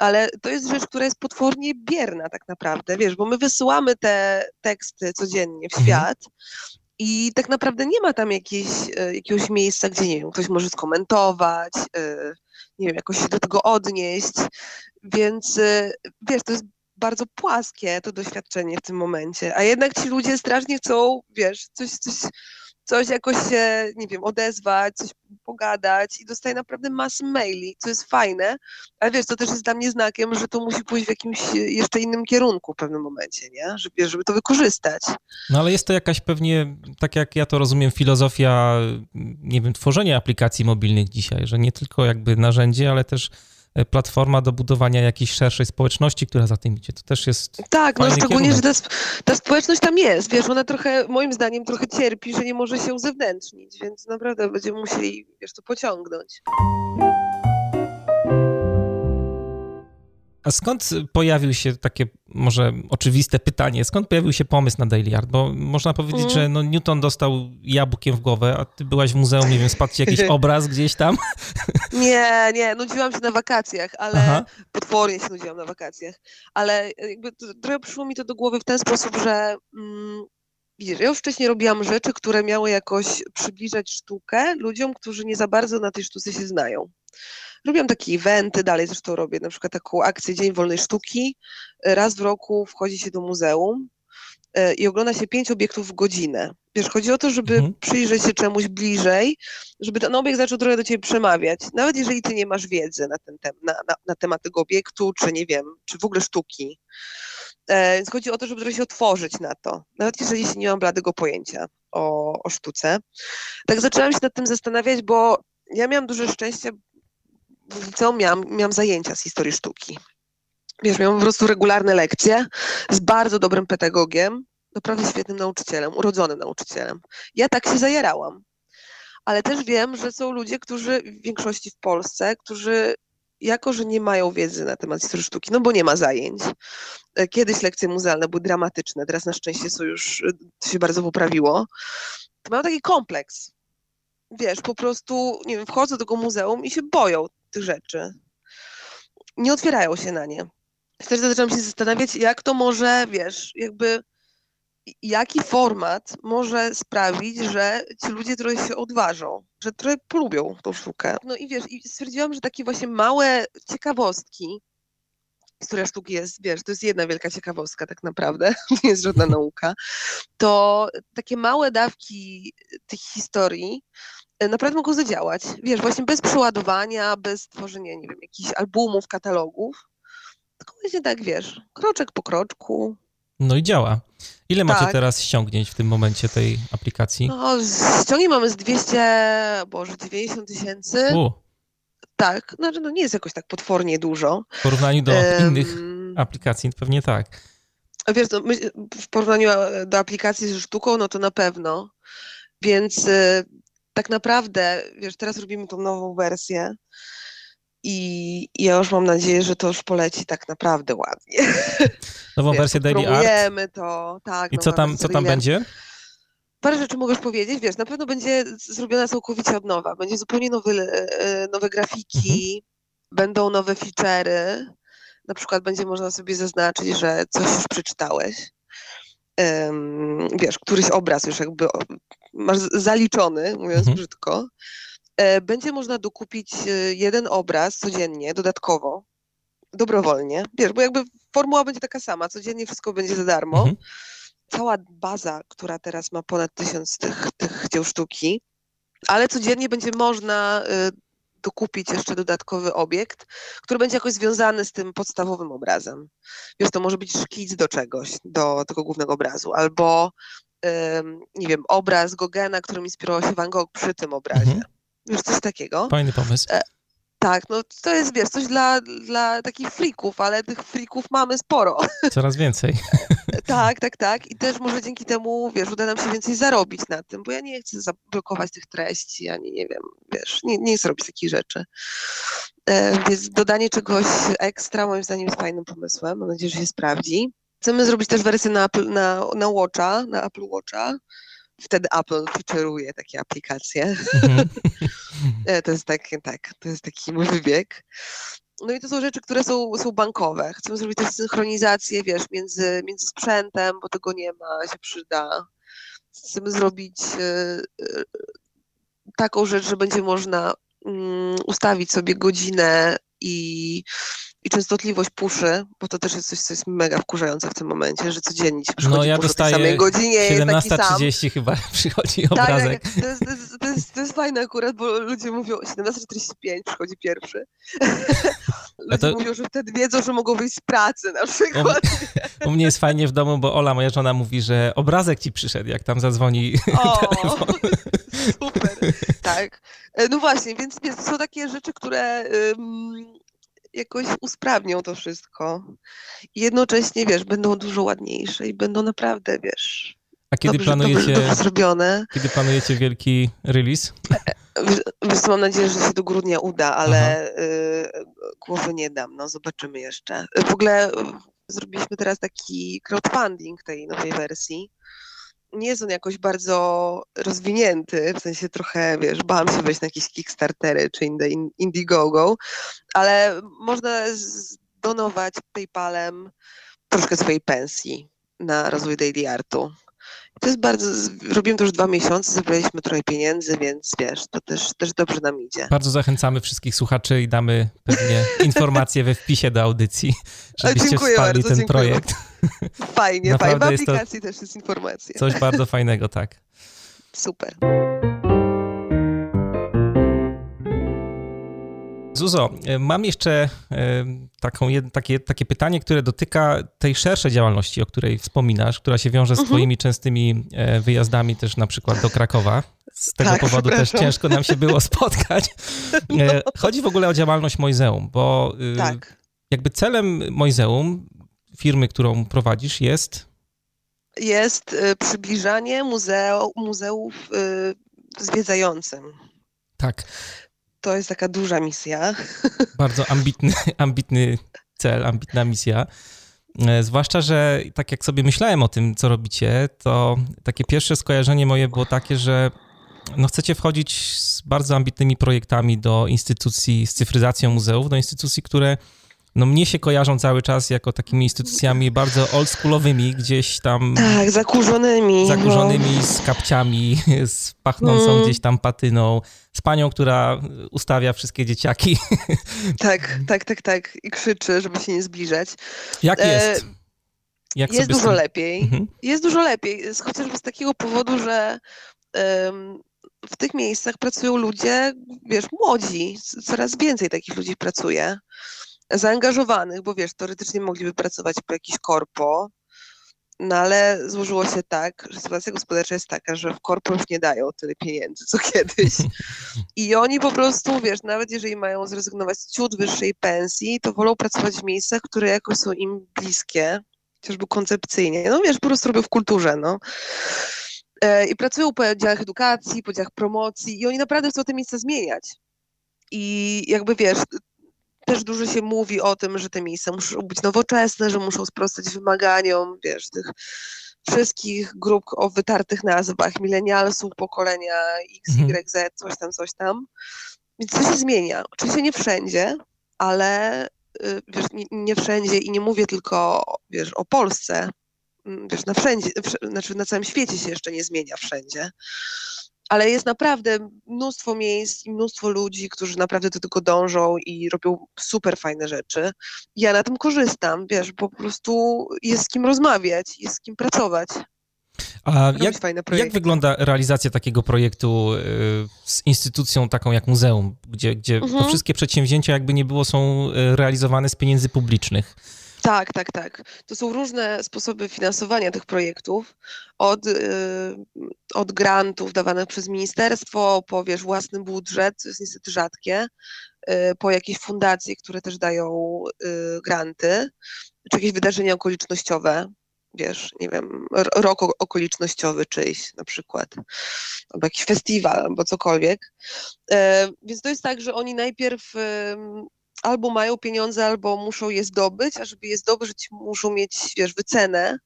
ale to jest rzecz, która jest potwornie bierna tak naprawdę, wiesz, bo my wysyłamy te teksty codziennie w mhm. świat i tak naprawdę nie ma tam jakiejś, e, jakiegoś miejsca, gdzie, nie wiem, ktoś może skomentować, e, nie wiem, jakoś się do tego odnieść, więc e, wiesz, to jest bardzo płaskie to doświadczenie w tym momencie, a jednak ci ludzie strasznie chcą, wiesz, coś, coś coś jakoś się, nie wiem, odezwać, coś pogadać i dostaję naprawdę masę maili, co jest fajne, ale wiesz, to też jest dla mnie znakiem, że to musi pójść w jakimś jeszcze innym kierunku w pewnym momencie, nie? Żeby, żeby to wykorzystać. No ale jest to jakaś pewnie, tak jak ja to rozumiem, filozofia, nie wiem, tworzenia aplikacji mobilnych dzisiaj, że nie tylko jakby narzędzie, ale też platforma do budowania jakiejś szerszej społeczności, która za tym idzie. To też jest. Tak, no szczególnie, kierunek. że ta, ta, społeczność tam jest. Wiesz, ona trochę, moim zdaniem, trochę cierpi, że nie może się uzewnętrznić, więc naprawdę będziemy musieli, wiesz, to pociągnąć. A skąd pojawił się takie może oczywiste pytanie, skąd pojawił się pomysł na Daily Art? Bo można powiedzieć, mm. że no Newton dostał jabłkiem w głowę, a ty byłaś w muzeum, nie wiem, spadł ci jakiś obraz gdzieś tam? Nie, nie, nudziłam się na wakacjach, ale Aha. potwornie się nudziłam na wakacjach, ale jakby trochę przyszło mi to do głowy w ten sposób, że mm, widzisz, ja już wcześniej robiłam rzeczy, które miały jakoś przybliżać sztukę ludziom, którzy nie za bardzo na tej sztuce się znają. Robiłam takie eventy, dalej zresztą robię na przykład taką akcję Dzień Wolnej Sztuki. Raz w roku wchodzi się do muzeum e, i ogląda się pięć obiektów w godzinę. Wiesz, chodzi o to, żeby mhm. przyjrzeć się czemuś bliżej, żeby ten obiekt zaczął trochę do ciebie przemawiać. Nawet jeżeli ty nie masz wiedzy na, ten tem na, na, na temat tego obiektu, czy nie wiem, czy w ogóle sztuki. E, więc chodzi o to, żeby trochę się otworzyć na to. Nawet jeżeli się nie mam bladego pojęcia o, o sztuce. Tak zaczęłam się nad tym zastanawiać, bo ja miałam duże szczęście, w liceum miałam, miałam zajęcia z historii sztuki. Wiesz, miałam po prostu regularne lekcje z bardzo dobrym pedagogiem, naprawdę świetnym nauczycielem, urodzonym nauczycielem. Ja tak się zajerałam. Ale też wiem, że są ludzie, którzy w większości w Polsce, którzy jako, że nie mają wiedzy na temat historii sztuki, no bo nie ma zajęć. E, kiedyś lekcje muzealne były dramatyczne, teraz na szczęście są już, to się bardzo poprawiło. To mają taki kompleks. Wiesz, po prostu, nie wiem, wchodzą do tego muzeum i się boją tych rzeczy. Nie otwierają się na nie. Wtedy zaczęłam się zastanawiać, jak to może, wiesz, jakby jaki format może sprawić, że ci ludzie trochę się odważą, że trochę polubią tą sztukę. No i wiesz, i stwierdziłam, że takie właśnie małe ciekawostki, historia sztuki jest, wiesz, to jest jedna wielka ciekawostka tak naprawdę, nie jest żadna nauka, to takie małe dawki tych historii naprawdę mogą zadziałać. Wiesz, właśnie bez przeładowania, bez tworzenia, nie wiem, jakichś albumów, katalogów. Tylko właśnie tak, wiesz, kroczek po kroczku. No i działa. Ile tak. macie teraz ściągnięć w tym momencie tej aplikacji? No, ściągnięć mamy z 200, boże, 90 tysięcy. Tak, znaczy no nie jest jakoś tak potwornie dużo. W porównaniu do um, innych aplikacji pewnie tak. Wiesz, no, w porównaniu e, do aplikacji z sztuką, no to na pewno. Więc e, tak naprawdę, wiesz, teraz robimy tą nową wersję i ja już mam nadzieję, że to już poleci tak naprawdę ładnie. Nową wiesz, wersję Daily Art? to, tak. I co tam, co tam będzie? Parę rzeczy mogę już powiedzieć, wiesz, na pewno będzie zrobiona całkowicie od nowa, będzie zupełnie nowy, e, nowe grafiki, mhm. będą nowe feature'y, na przykład będzie można sobie zaznaczyć, że coś już przeczytałeś. Wiesz, któryś obraz już jakby masz zaliczony, mówiąc mhm. brzydko, e, będzie można dokupić e, jeden obraz codziennie, dodatkowo, dobrowolnie. Wiesz, bo jakby formuła będzie taka sama, codziennie wszystko będzie za darmo. Mhm. Cała baza, która teraz ma ponad tysiąc tych, tych dzieł sztuki, ale codziennie będzie można e, dokupić jeszcze dodatkowy obiekt, który będzie jakoś związany z tym podstawowym obrazem. Wiesz, to może być szkic do czegoś, do tego głównego obrazu, albo nie wiem, obraz Gogena, którym inspirował się Van Gogh przy tym obrazie. Mhm. Już coś takiego. Fajny pomysł. E, Tak, no to jest, wiesz, coś dla, dla takich frików, ale tych frików mamy sporo. Coraz więcej. tak, tak, tak. I też może dzięki temu, wiesz, uda nam się więcej zarobić na tym, bo ja nie chcę zablokować tych treści, ani nie wiem, wiesz, nie, nie chcę robić takich rzeczy. E, więc dodanie czegoś ekstra moim zdaniem jest fajnym pomysłem. Mam nadzieję, że się sprawdzi. Chcemy zrobić też wersję na, Apple, na, na Watcha, na Apple Watcha. Wtedy Apple featureuje takie aplikacje. E, to jest tak, tak, to jest taki mój wybieg. No i to są rzeczy, które są, są bankowe. Chcemy zrobić też synchronizację, wiesz, między, między sprzętem, bo tego nie ma, się przyda. Chcemy zrobić y, taką rzecz, że będzie można y, ustawić sobie godzinę i i częstotliwość puszy, bo to też jest coś, co jest mega wkurzające w tym momencie, że codziennie ci przychodzi no, ja push o tej samej godzinie 17.30 chyba przychodzi tak, obrazek. Tak, to, jest, to, jest, to, jest, to jest fajne akurat, bo ludzie mówią 17.45 przychodzi pierwszy. ludzie to... mówią, że wtedy wiedzą, że mogą wyjść z pracy na przykład. U, u mnie jest fajnie w domu, bo Ola, moja żona, mówi, że obrazek ci przyszedł, jak tam zadzwoni o, Super, tak. E, no właśnie, więc, są takie rzeczy, które... Um, jakoś usprawnią to wszystko. I jednocześnie, wiesz, będą dużo ładniejsze i będą naprawdę, wiesz, a kiedy dobrze, planujecie, dobrze, zrobione. Kiedy planujecie wielki release? Wiesz, wiesz mam nadzieję, że się do grudnia uda, ale y, głowy nie dam, no zobaczymy jeszcze. W ogóle y, zrobiliśmy teraz taki crowdfunding tej nowej wersji nie jest on jakoś bardzo rozwinięty, w sensie trochę, wiesz, bałam się wejść na jakieś Kickstartery czy Indiegogo, ale można zdonować PayPalem troszkę swojej pensji na rozwój daily artu. To jest bardzo, robiłem to już dwa miesiące, zebraliśmy trochę pieniędzy, więc wiesz, to też, też dobrze nam idzie. Bardzo zachęcamy wszystkich słuchaczy i damy pewnie informacje we wpisie do audycji, żebyście dziękuję wsparli bardzo, ten dziękuję. projekt. Fajnie, fajnie. W aplikacji też jest informacja. Coś bardzo fajnego, tak. Super. Zuzo, e, mam jeszcze e, taką, takie, takie pytanie, które dotyka tej szerszej działalności, o której wspominasz, która się wiąże z mhm. twoimi częstymi e, wyjazdami też na przykład do Krakowa. Z tego tak, powodu też ciężko nam się było spotkać. No. Chodzi w ogóle o działalność Mojzeum, bo y, tak. jakby celem Mojzeum, firmy, którą prowadzisz, jest? Jest y, przybliżanie muzeu, muzeów y, zwiedzającym. Tak to jest taka duża misja. Bardzo ambitny, ambitny cel, ambitna misja. E, zwłaszcza, że tak jak sobie myślałem o tym, co robicie, to takie pierwsze skojarzenie moje było takie, że no chcecie wchodzić z bardzo ambitnymi projektami do instytucji, z cyfryzacją muzeów, do instytucji, które no mnie się kojarzą cały czas jako takimi instytucjami bardzo oldschoolowymi, gdzieś tam... Tak, zakurzonymi. Zakurzonymi, no. z kapciami, z pachnącą mm. gdzieś tam patyną, z panią, która ustawia wszystkie dzieciaki. Tak, tak, tak, tak. I krzyczy, żeby się nie zbliżać. Jak e, jest? Jak jest dużo lepiej. Mhm. Jest dużo lepiej, chociażby z takiego powodu, że um, w tych miejscach pracują ludzie, wiesz, młodzi. Coraz więcej takich ludzi pracuje zaangażowanych, bo wiesz, teoretycznie mogliby pracować po jakiś korpo, no ale złożyło się tak, że sytuacja gospodarcza jest taka, że w korpo już nie dają tyle pieniędzy, co kiedyś. I oni po prostu, wiesz, nawet jeżeli mają zrezygnować z ciut wyższej pensji, to wolą pracować w miejscach, które jakoś są im bliskie, chociażby koncepcyjnie. No wiesz, po prostu robią w kulturze, no. E, I pracują po działach edukacji, po działach promocji i oni naprawdę chcą te miejsca zmieniać. I jakby wiesz, też dużo się mówi o tym, że te miejsca muszą być nowoczesne, że muszą sprostać wymaganiom, wiesz, tych wszystkich grup o wytartych nazwach, milenialsów, pokolenia X, mhm. Y, Z, coś tam, coś tam. Więc to się zmienia. Oczywiście nie wszędzie, ale y, wiesz, nie, nie wszędzie i nie mówię tylko, wiesz, o Polsce, mm, wiesz, na wszędzie, znaczy na całym świecie się jeszcze nie zmienia wszędzie ale jest naprawdę mnóstwo miejsc i mnóstwo ludzi, którzy naprawdę do tego dążą i robią super fajne rzeczy. Ja na tym korzystam, wiesz, po prostu jest z kim rozmawiać, jest z kim pracować. A jak, jak, wygląda realizacja takiego projektu y, z instytucją taką jak muzeum, gdzie, gdzie mhm. to wszystkie przedsięwzięcia jakby nie było są y, realizowane z pieniędzy publicznych? Tak, tak, tak. To są różne sposoby finansowania tych projektów. Od, yy, od grantów dawanych przez ministerstwo, po wiesz, własny budżet, co jest niestety rzadkie, po jakieś fundacje, które też dają granty, czy jakieś wydarzenia okolicznościowe, wiesz, nie wiem, rok okolicznościowy czyjś na przykład, albo jakiś festiwal, albo cokolwiek. Więc to jest tak, że oni najpierw albo mają pieniądze, albo muszą je zdobyć, a żeby je zdobyć, muszą mieć, wiesz, wycenę.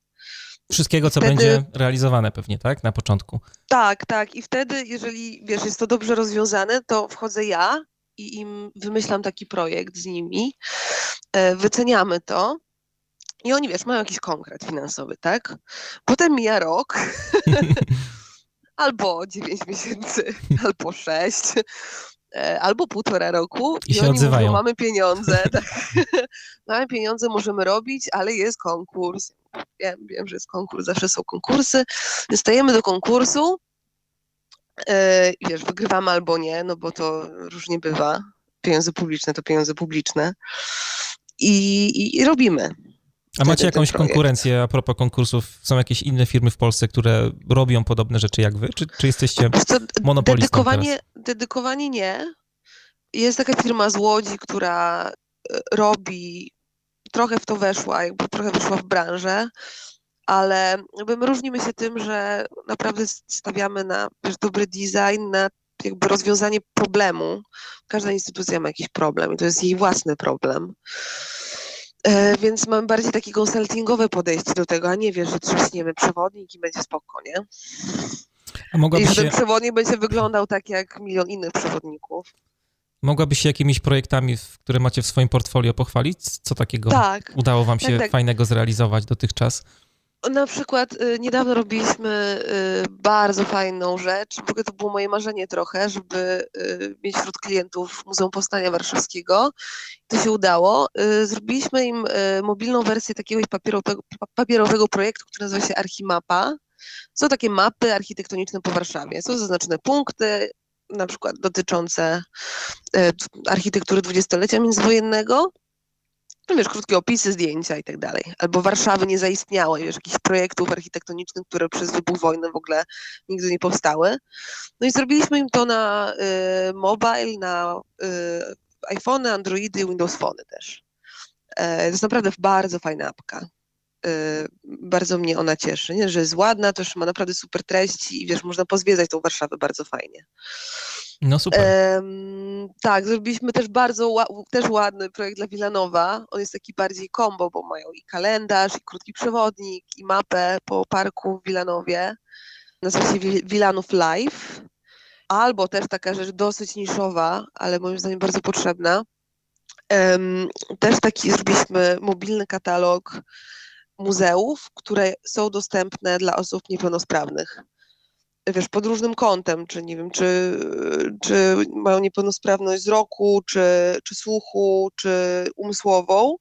Wszystkiego, co wtedy... będzie realizowane pewnie, tak? Na początku. Tak, tak. I wtedy, jeżeli, wiesz, jest to dobrze rozwiązane, to wchodzę ja i im wymyślam taki projekt z nimi, e, wyceniamy to i oni, wiesz, mają jakiś konkret finansowy, tak? Potem mija rok, albo 9 miesięcy, albo 6. E, albo półtora roku i, i się odzywają. Mówią, mamy pieniądze, tak. mamy pieniądze, możemy robić, ale jest konkurs. Wiem, wiem, że jest konkurs, zawsze są konkursy. Stajemy do konkursu e, i wiesz, wygrywamy albo nie, no bo to różnie bywa. Pieniądze publiczne to pieniądze publiczne. I, i, i robimy. A macie jakąś konkurencję a propos konkursów? Są jakieś inne firmy w Polsce, które robią podobne rzeczy jak wy? Czy, czy jesteście monopolistą dedykowanie, teraz? dedykowanie nie. Jest taka firma z Łodzi, która e, robi, trochę w to weszła, jakby trochę weszła w branżę, ale jakby my różnimy się tym, że naprawdę stawiamy na wiesz, dobry design, na jakby rozwiązanie problemu. Każda instytucja ma jakiś problem i to jest jej własny problem. E, więc mam bardziej takie konsultingowe podejście do tego, a nie wiesz, że trzaśniemy przewodnik i będzie spoko, nie? A I że ten przewodnik będzie wyglądał tak jak milion innych przewodników. Mogłabyś się jakimiś projektami, które macie w swoim portfolio pochwalić? Co takiego tak, udało wam się tak, tak. fajnego zrealizować dotychczas? Na przykład y, niedawno robiliśmy y, bardzo fajną rzecz, ogóle to było moje marzenie trochę, żeby y, mieć wśród klientów Muzeum Powstania Warszawskiego. To się udało. Zrobiliśmy im mobilną wersję takiego papierowego, papierowego projektu, który nazywa się Archimapa. Są takie mapy architektoniczne po Warszawie. Są zaznaczone punkty, na przykład dotyczące architektury dwudziestolecia międzywojennego no wiesz, krótkie opisy, zdjęcia i tak dalej. Albo Warszawy nie zaistniało, wiesz, jakichś projektów architektonicznych, które przez wybuch wojny w ogóle nigdy nie powstały. No i zrobiliśmy im to na y, mobile, na y, iPhone, Androidy, Windows Phone też. E, to jest naprawdę bardzo fajna apka. Y, bardzo mnie ona cieszy, nie? że jest ładna, też ma naprawdę super treści i wiesz, można pozwiedzać tą Warszawę bardzo fajnie. No super. tak, zrobiliśmy też bardzo też ładny projekt dla Wilanowa. On jest taki bardziej combo, bo mają i kalendarz, i krótki przewodnik, i mapę po parku w Wilanowie. Nazywa się Wilanów Live. Albo też taka rzecz dosyć niszowa, ale moim zdaniem bardzo potrzebna. też taki zrobiliśmy mobilny katalog muzeów, które są dostępne dla osób niepełnosprawnych wiesz, pod różnym kątem, czy nie wiem, czy, czy mają niepełnosprawność wzroku, czy, czy słuchu, czy umysłową.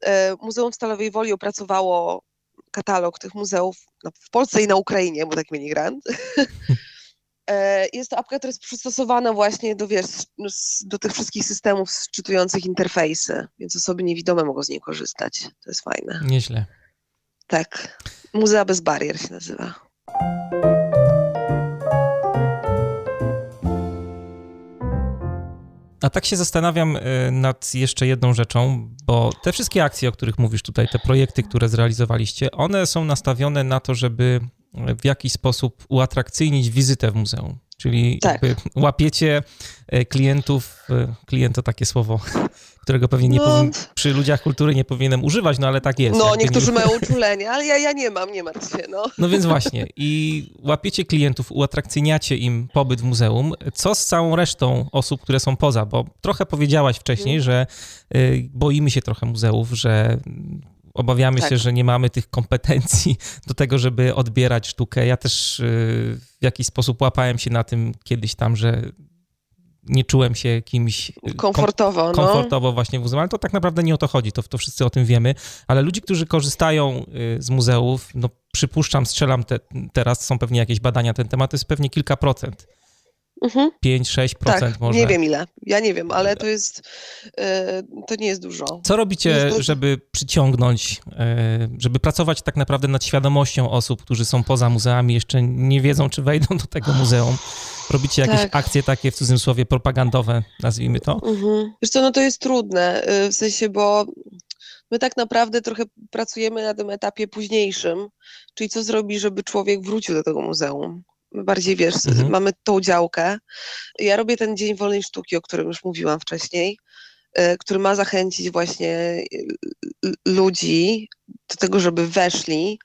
E, Muzeum Stalowej Woli opracowało katalog tych muzeów w Polsce i na Ukrainie, bo tak mieli grant. E, jest to apka, która jest przystosowana właśnie do, wiesz, do tych wszystkich systemów szczytujących interfejsy, więc osoby niewidome mogą z niej korzystać. To jest fajne. Nieźle. Tak. Muzea bez barier się nazywa. A tak się zastanawiam y, nad jeszcze jedną rzeczą, bo te wszystkie akcje, o których mówisz tutaj, te projekty, które zrealizowaliście, one są nastawione na to, żeby w jakiś sposób uatrakcyjnić wizytę w muzeum. Czyli tak. łapiecie e, klientów, e, klient to takie słowo, którego pewnie nie no. powiem, przy ludziach kultury nie powinienem używać, no ale tak jest. No, niektórzy nie... mają uczulenie, ale ja, ja nie mam, nie martw się, no. No więc właśnie, i łapiecie klientów, uatrakcyjniacie im pobyt w muzeum. Co z całą resztą osób, które są poza? Bo trochę powiedziałaś wcześniej, hmm. że y, boimy się trochę muzeów, że Obawiamy tak. się, że nie mamy tych kompetencji do tego, żeby odbierać sztukę. Ja też y, w jakiś sposób łapałem się na tym kiedyś tam, że nie czułem się kimś y, komfortowo, kom, komfortowo no. właśnie w muzeum, ale to tak naprawdę nie o to chodzi, to, to wszyscy o tym wiemy, ale ludzi, którzy korzystają y, z muzeów, no przypuszczam, strzelam te, teraz, są pewnie jakieś badania na ten temat, to jest pewnie kilka procent Mhm. 5-6% tak, może. Nie wiem ile. Ja nie wiem, ale to jest. E, to nie jest dużo. Co robicie, żeby przyciągnąć, e, żeby pracować tak naprawdę nad świadomością osób, którzy są poza muzeami, jeszcze nie wiedzą, czy wejdą do tego muzeum? Robicie jakieś tak. akcje takie w cudzysłowie propagandowe, nazwijmy to? Mhm. Wiesz co, no to jest trudne, y, w sensie, bo my tak naprawdę trochę pracujemy na tym etapie późniejszym, czyli co zrobi, żeby człowiek wrócił do tego muzeum bardziej wiesz, mhm. mamy tą działkę. Ja robię ten Dzień Wolnej Sztuki, o którym już mówiłam wcześniej, y, który ma zachęcić właśnie y, ludzi do tego, żeby weszli,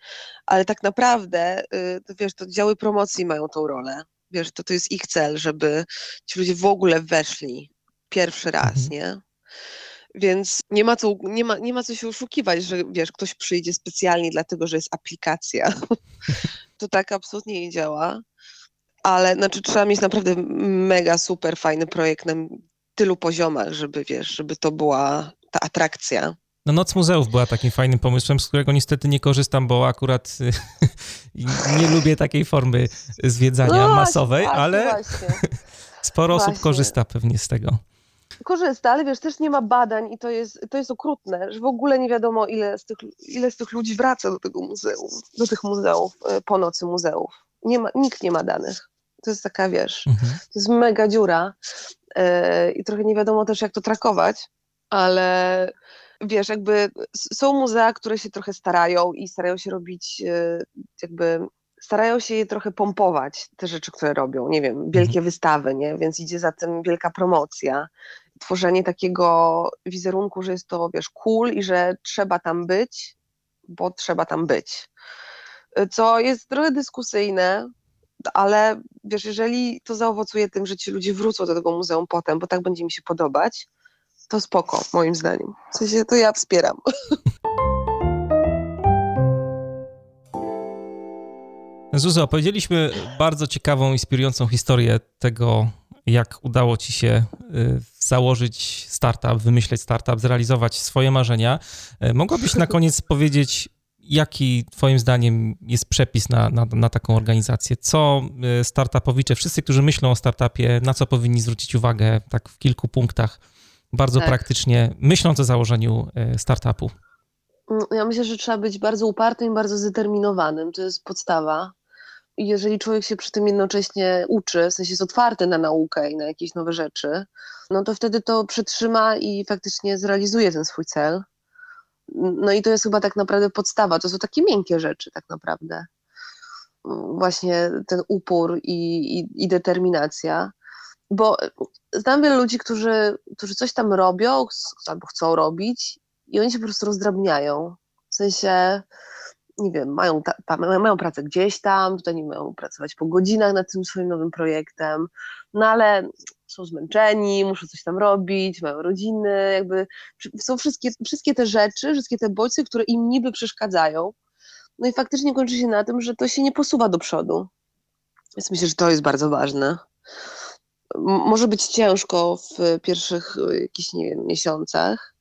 ale tak naprawdę, to wiesz, to działy promocji mają tą rolę wiesz, to to jest ich cel, żeby ci ludzie w ogóle weszli pierwszy raz, mhm. nie? Więc nie ma, co, nie, ma, nie ma co się oszukiwać, że wiesz, ktoś przyjdzie specjalnie dlatego, że jest aplikacja. to tak absolutnie nie działa. Ale znaczy trzeba mieć naprawdę mega super fajny projekt na tylu poziomach, żeby wiesz, żeby to była ta atrakcja. No Noc Muzeów była takim fajnym pomysłem, z którego niestety nie korzystam, bo akurat nie lubię takiej formy zwiedzania no, masowej, ale sporo właśnie. osób korzysta pewnie z tego. Korzysta, ale wiesz, też nie ma badań i to jest, to jest okrutne, że w ogóle nie wiadomo, ile z, tych, ile z tych ludzi wraca do tego muzeum, do tych muzeów, e, po nocy muzeów. Nie ma, nikt nie ma danych. To jest taka, wiesz, mhm. to jest mega dziura yy, i trochę nie wiadomo też, jak to trakować, ale wiesz, jakby są muzea, które się trochę starają i starają się robić e, jakby starają się je trochę pompować, te rzeczy, które robią, nie wiem, wielkie mhm. wystawy, nie? Więc idzie za tym wielka promocja, tworzenie takiego wizerunku, że jest to, wiesz, cool i że trzeba tam być, bo trzeba tam być. E, co jest trochę dyskusyjne, ale wiesz, jeżeli to zaowocuje tym, że ci ludzie wrócą do tego muzeum potem, bo tak będzie mi się podobać, to spoko, moim zdaniem. W sensie to ja wspieram. Zuzo, opowiedzieliśmy bardzo ciekawą, inspirującą historię tego, jak udało ci się y, założyć startup, wymyśleć startup, zrealizować swoje marzenia. Y, mogłabyś na koniec powiedzieć, jaki Twoim zdaniem jest przepis na, na, na, taką organizację? Co y, startupowicze, wszyscy, którzy myślą o startupie, na co powinni zwrócić uwagę, tak w kilku punktach? bardzo tak. praktycznie, myśląc o założeniu e, startupu? Mm, ja myślę, że trzeba być bardzo upartym i bardzo zdeterminowanym. To jest podstawa. Jeżeli człowiek się przy tym jednocześnie uczy, w sensie jest otwarty na naukę i na jakieś nowe rzeczy, no to wtedy to przetrzyma i faktycznie zrealizuje ten swój cel. No i to jest chyba tak naprawdę podstawa. To są takie miękkie rzeczy tak naprawdę. Właśnie ten upór i, i, i determinacja bo znam wiele ludzi, którzy, którzy coś tam robią albo chcą robić i oni się po prostu rozdrabniają. W sensie, nie wiem, mają, ta, mają pracę gdzieś tam, tutaj nie mają pracować po godzinach nad tym swoim nowym projektem, no ale są zmęczeni, muszą coś tam robić, mają rodziny, jakby są wszystkie, wszystkie te rzeczy, wszystkie te bodźce, które im niby przeszkadzają. No i faktycznie kończy się na tym, że to się nie posuwa do przodu. Więc myślę, że to jest bardzo ważne może być ciężko w pierwszych e, jakichś nie wiem, miesiącach,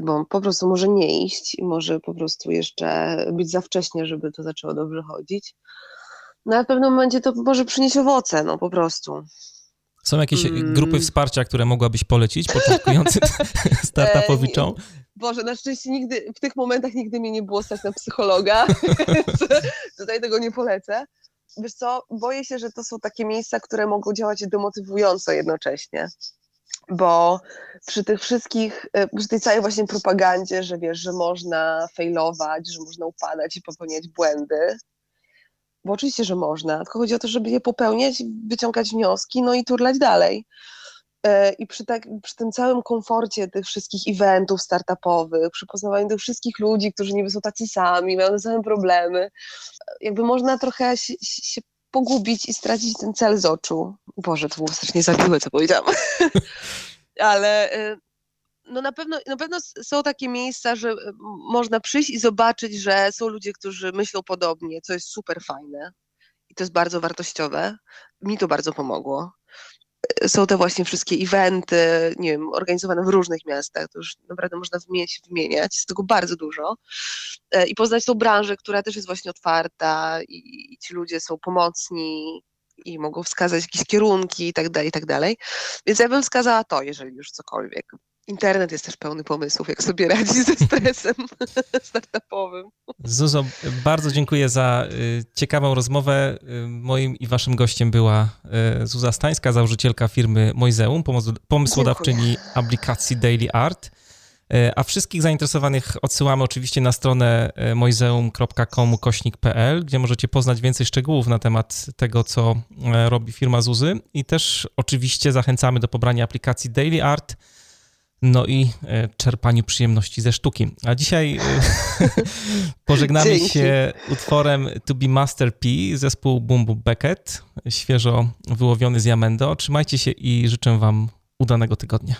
bo po prostu może nie iść i może po prostu jeszcze być za wcześnie, żeby to zaczęło dobrze chodzić. No ale w pewnym momencie to może przynieść owoce, no po prostu. Są jakieś mm. grupy wsparcia, które mogłabyś polecić początkującym startupowiczom? Boże, na szczęście nigdy, w tych momentach nigdy mnie nie było stać na psychologa, tutaj tego nie polecę wiesz co, boję się, że to są takie miejsca, które mogą działać demotywująco jednocześnie. Bo przy tych wszystkich, e, przy tej całej właśnie propagandzie, że wiesz, że można failować, że można upadać i popełniać błędy, bo oczywiście, że można, tylko chodzi o to, żeby je popełniać, wyciągać wnioski, no i turlać dalej. E, I przy, tak, przy tym całym komforcie tych wszystkich eventów startupowych, przy poznawaniu tych wszystkich ludzi, którzy niby są tacy sami, mają te same problemy, jakby można trochę się, się pogubić i stracić ten cel z oczu. Boże, to było strasznie zabiłe, co powiedziałam. Ale e, no na pewno, na pewno są takie miejsca, że e, można przyjść i zobaczyć, że są ludzie, którzy myślą podobnie, co jest super fajne i to jest bardzo wartościowe. Mi to bardzo pomogło są te właśnie wszystkie eventy, nie wiem, organizowane w różnych miastach, to już naprawdę można wymieniać, wymieniać, jest tego bardzo dużo e, i poznać tą branżę, która też jest właśnie otwarta i, i ci ludzie są pomocni i mogą wskazać jakieś kierunki i tak dalej, i tak dalej. Więc ja bym wskazała to, jeżeli już cokolwiek. Internet jest też pełny pomysłów, jak sobie radzić ze stresem startupowym. Zuzo, bardzo dziękuję za y, ciekawą rozmowę. Y, moim i waszym gościem była y, Zuza Stańska, założycielka firmy Moizeum, pomysłodawczyni dziękuję. aplikacji Daily Art. A wszystkich zainteresowanych odsyłamy oczywiście na stronę moizeum.com kośnik.pl, gdzie możecie poznać więcej szczegółów na temat tego, co robi firma Zuzy i też oczywiście zachęcamy do pobrania aplikacji Daily Art, no i e, czerpaniu przyjemności ze sztuki. A dzisiaj e, pożegnamy Dzięki. się utworem To Be Master P, zespół Bumbu Beckett, świeżo wyłowiony z Jamendo. Trzymajcie się i życzę Wam udanego tygodnia.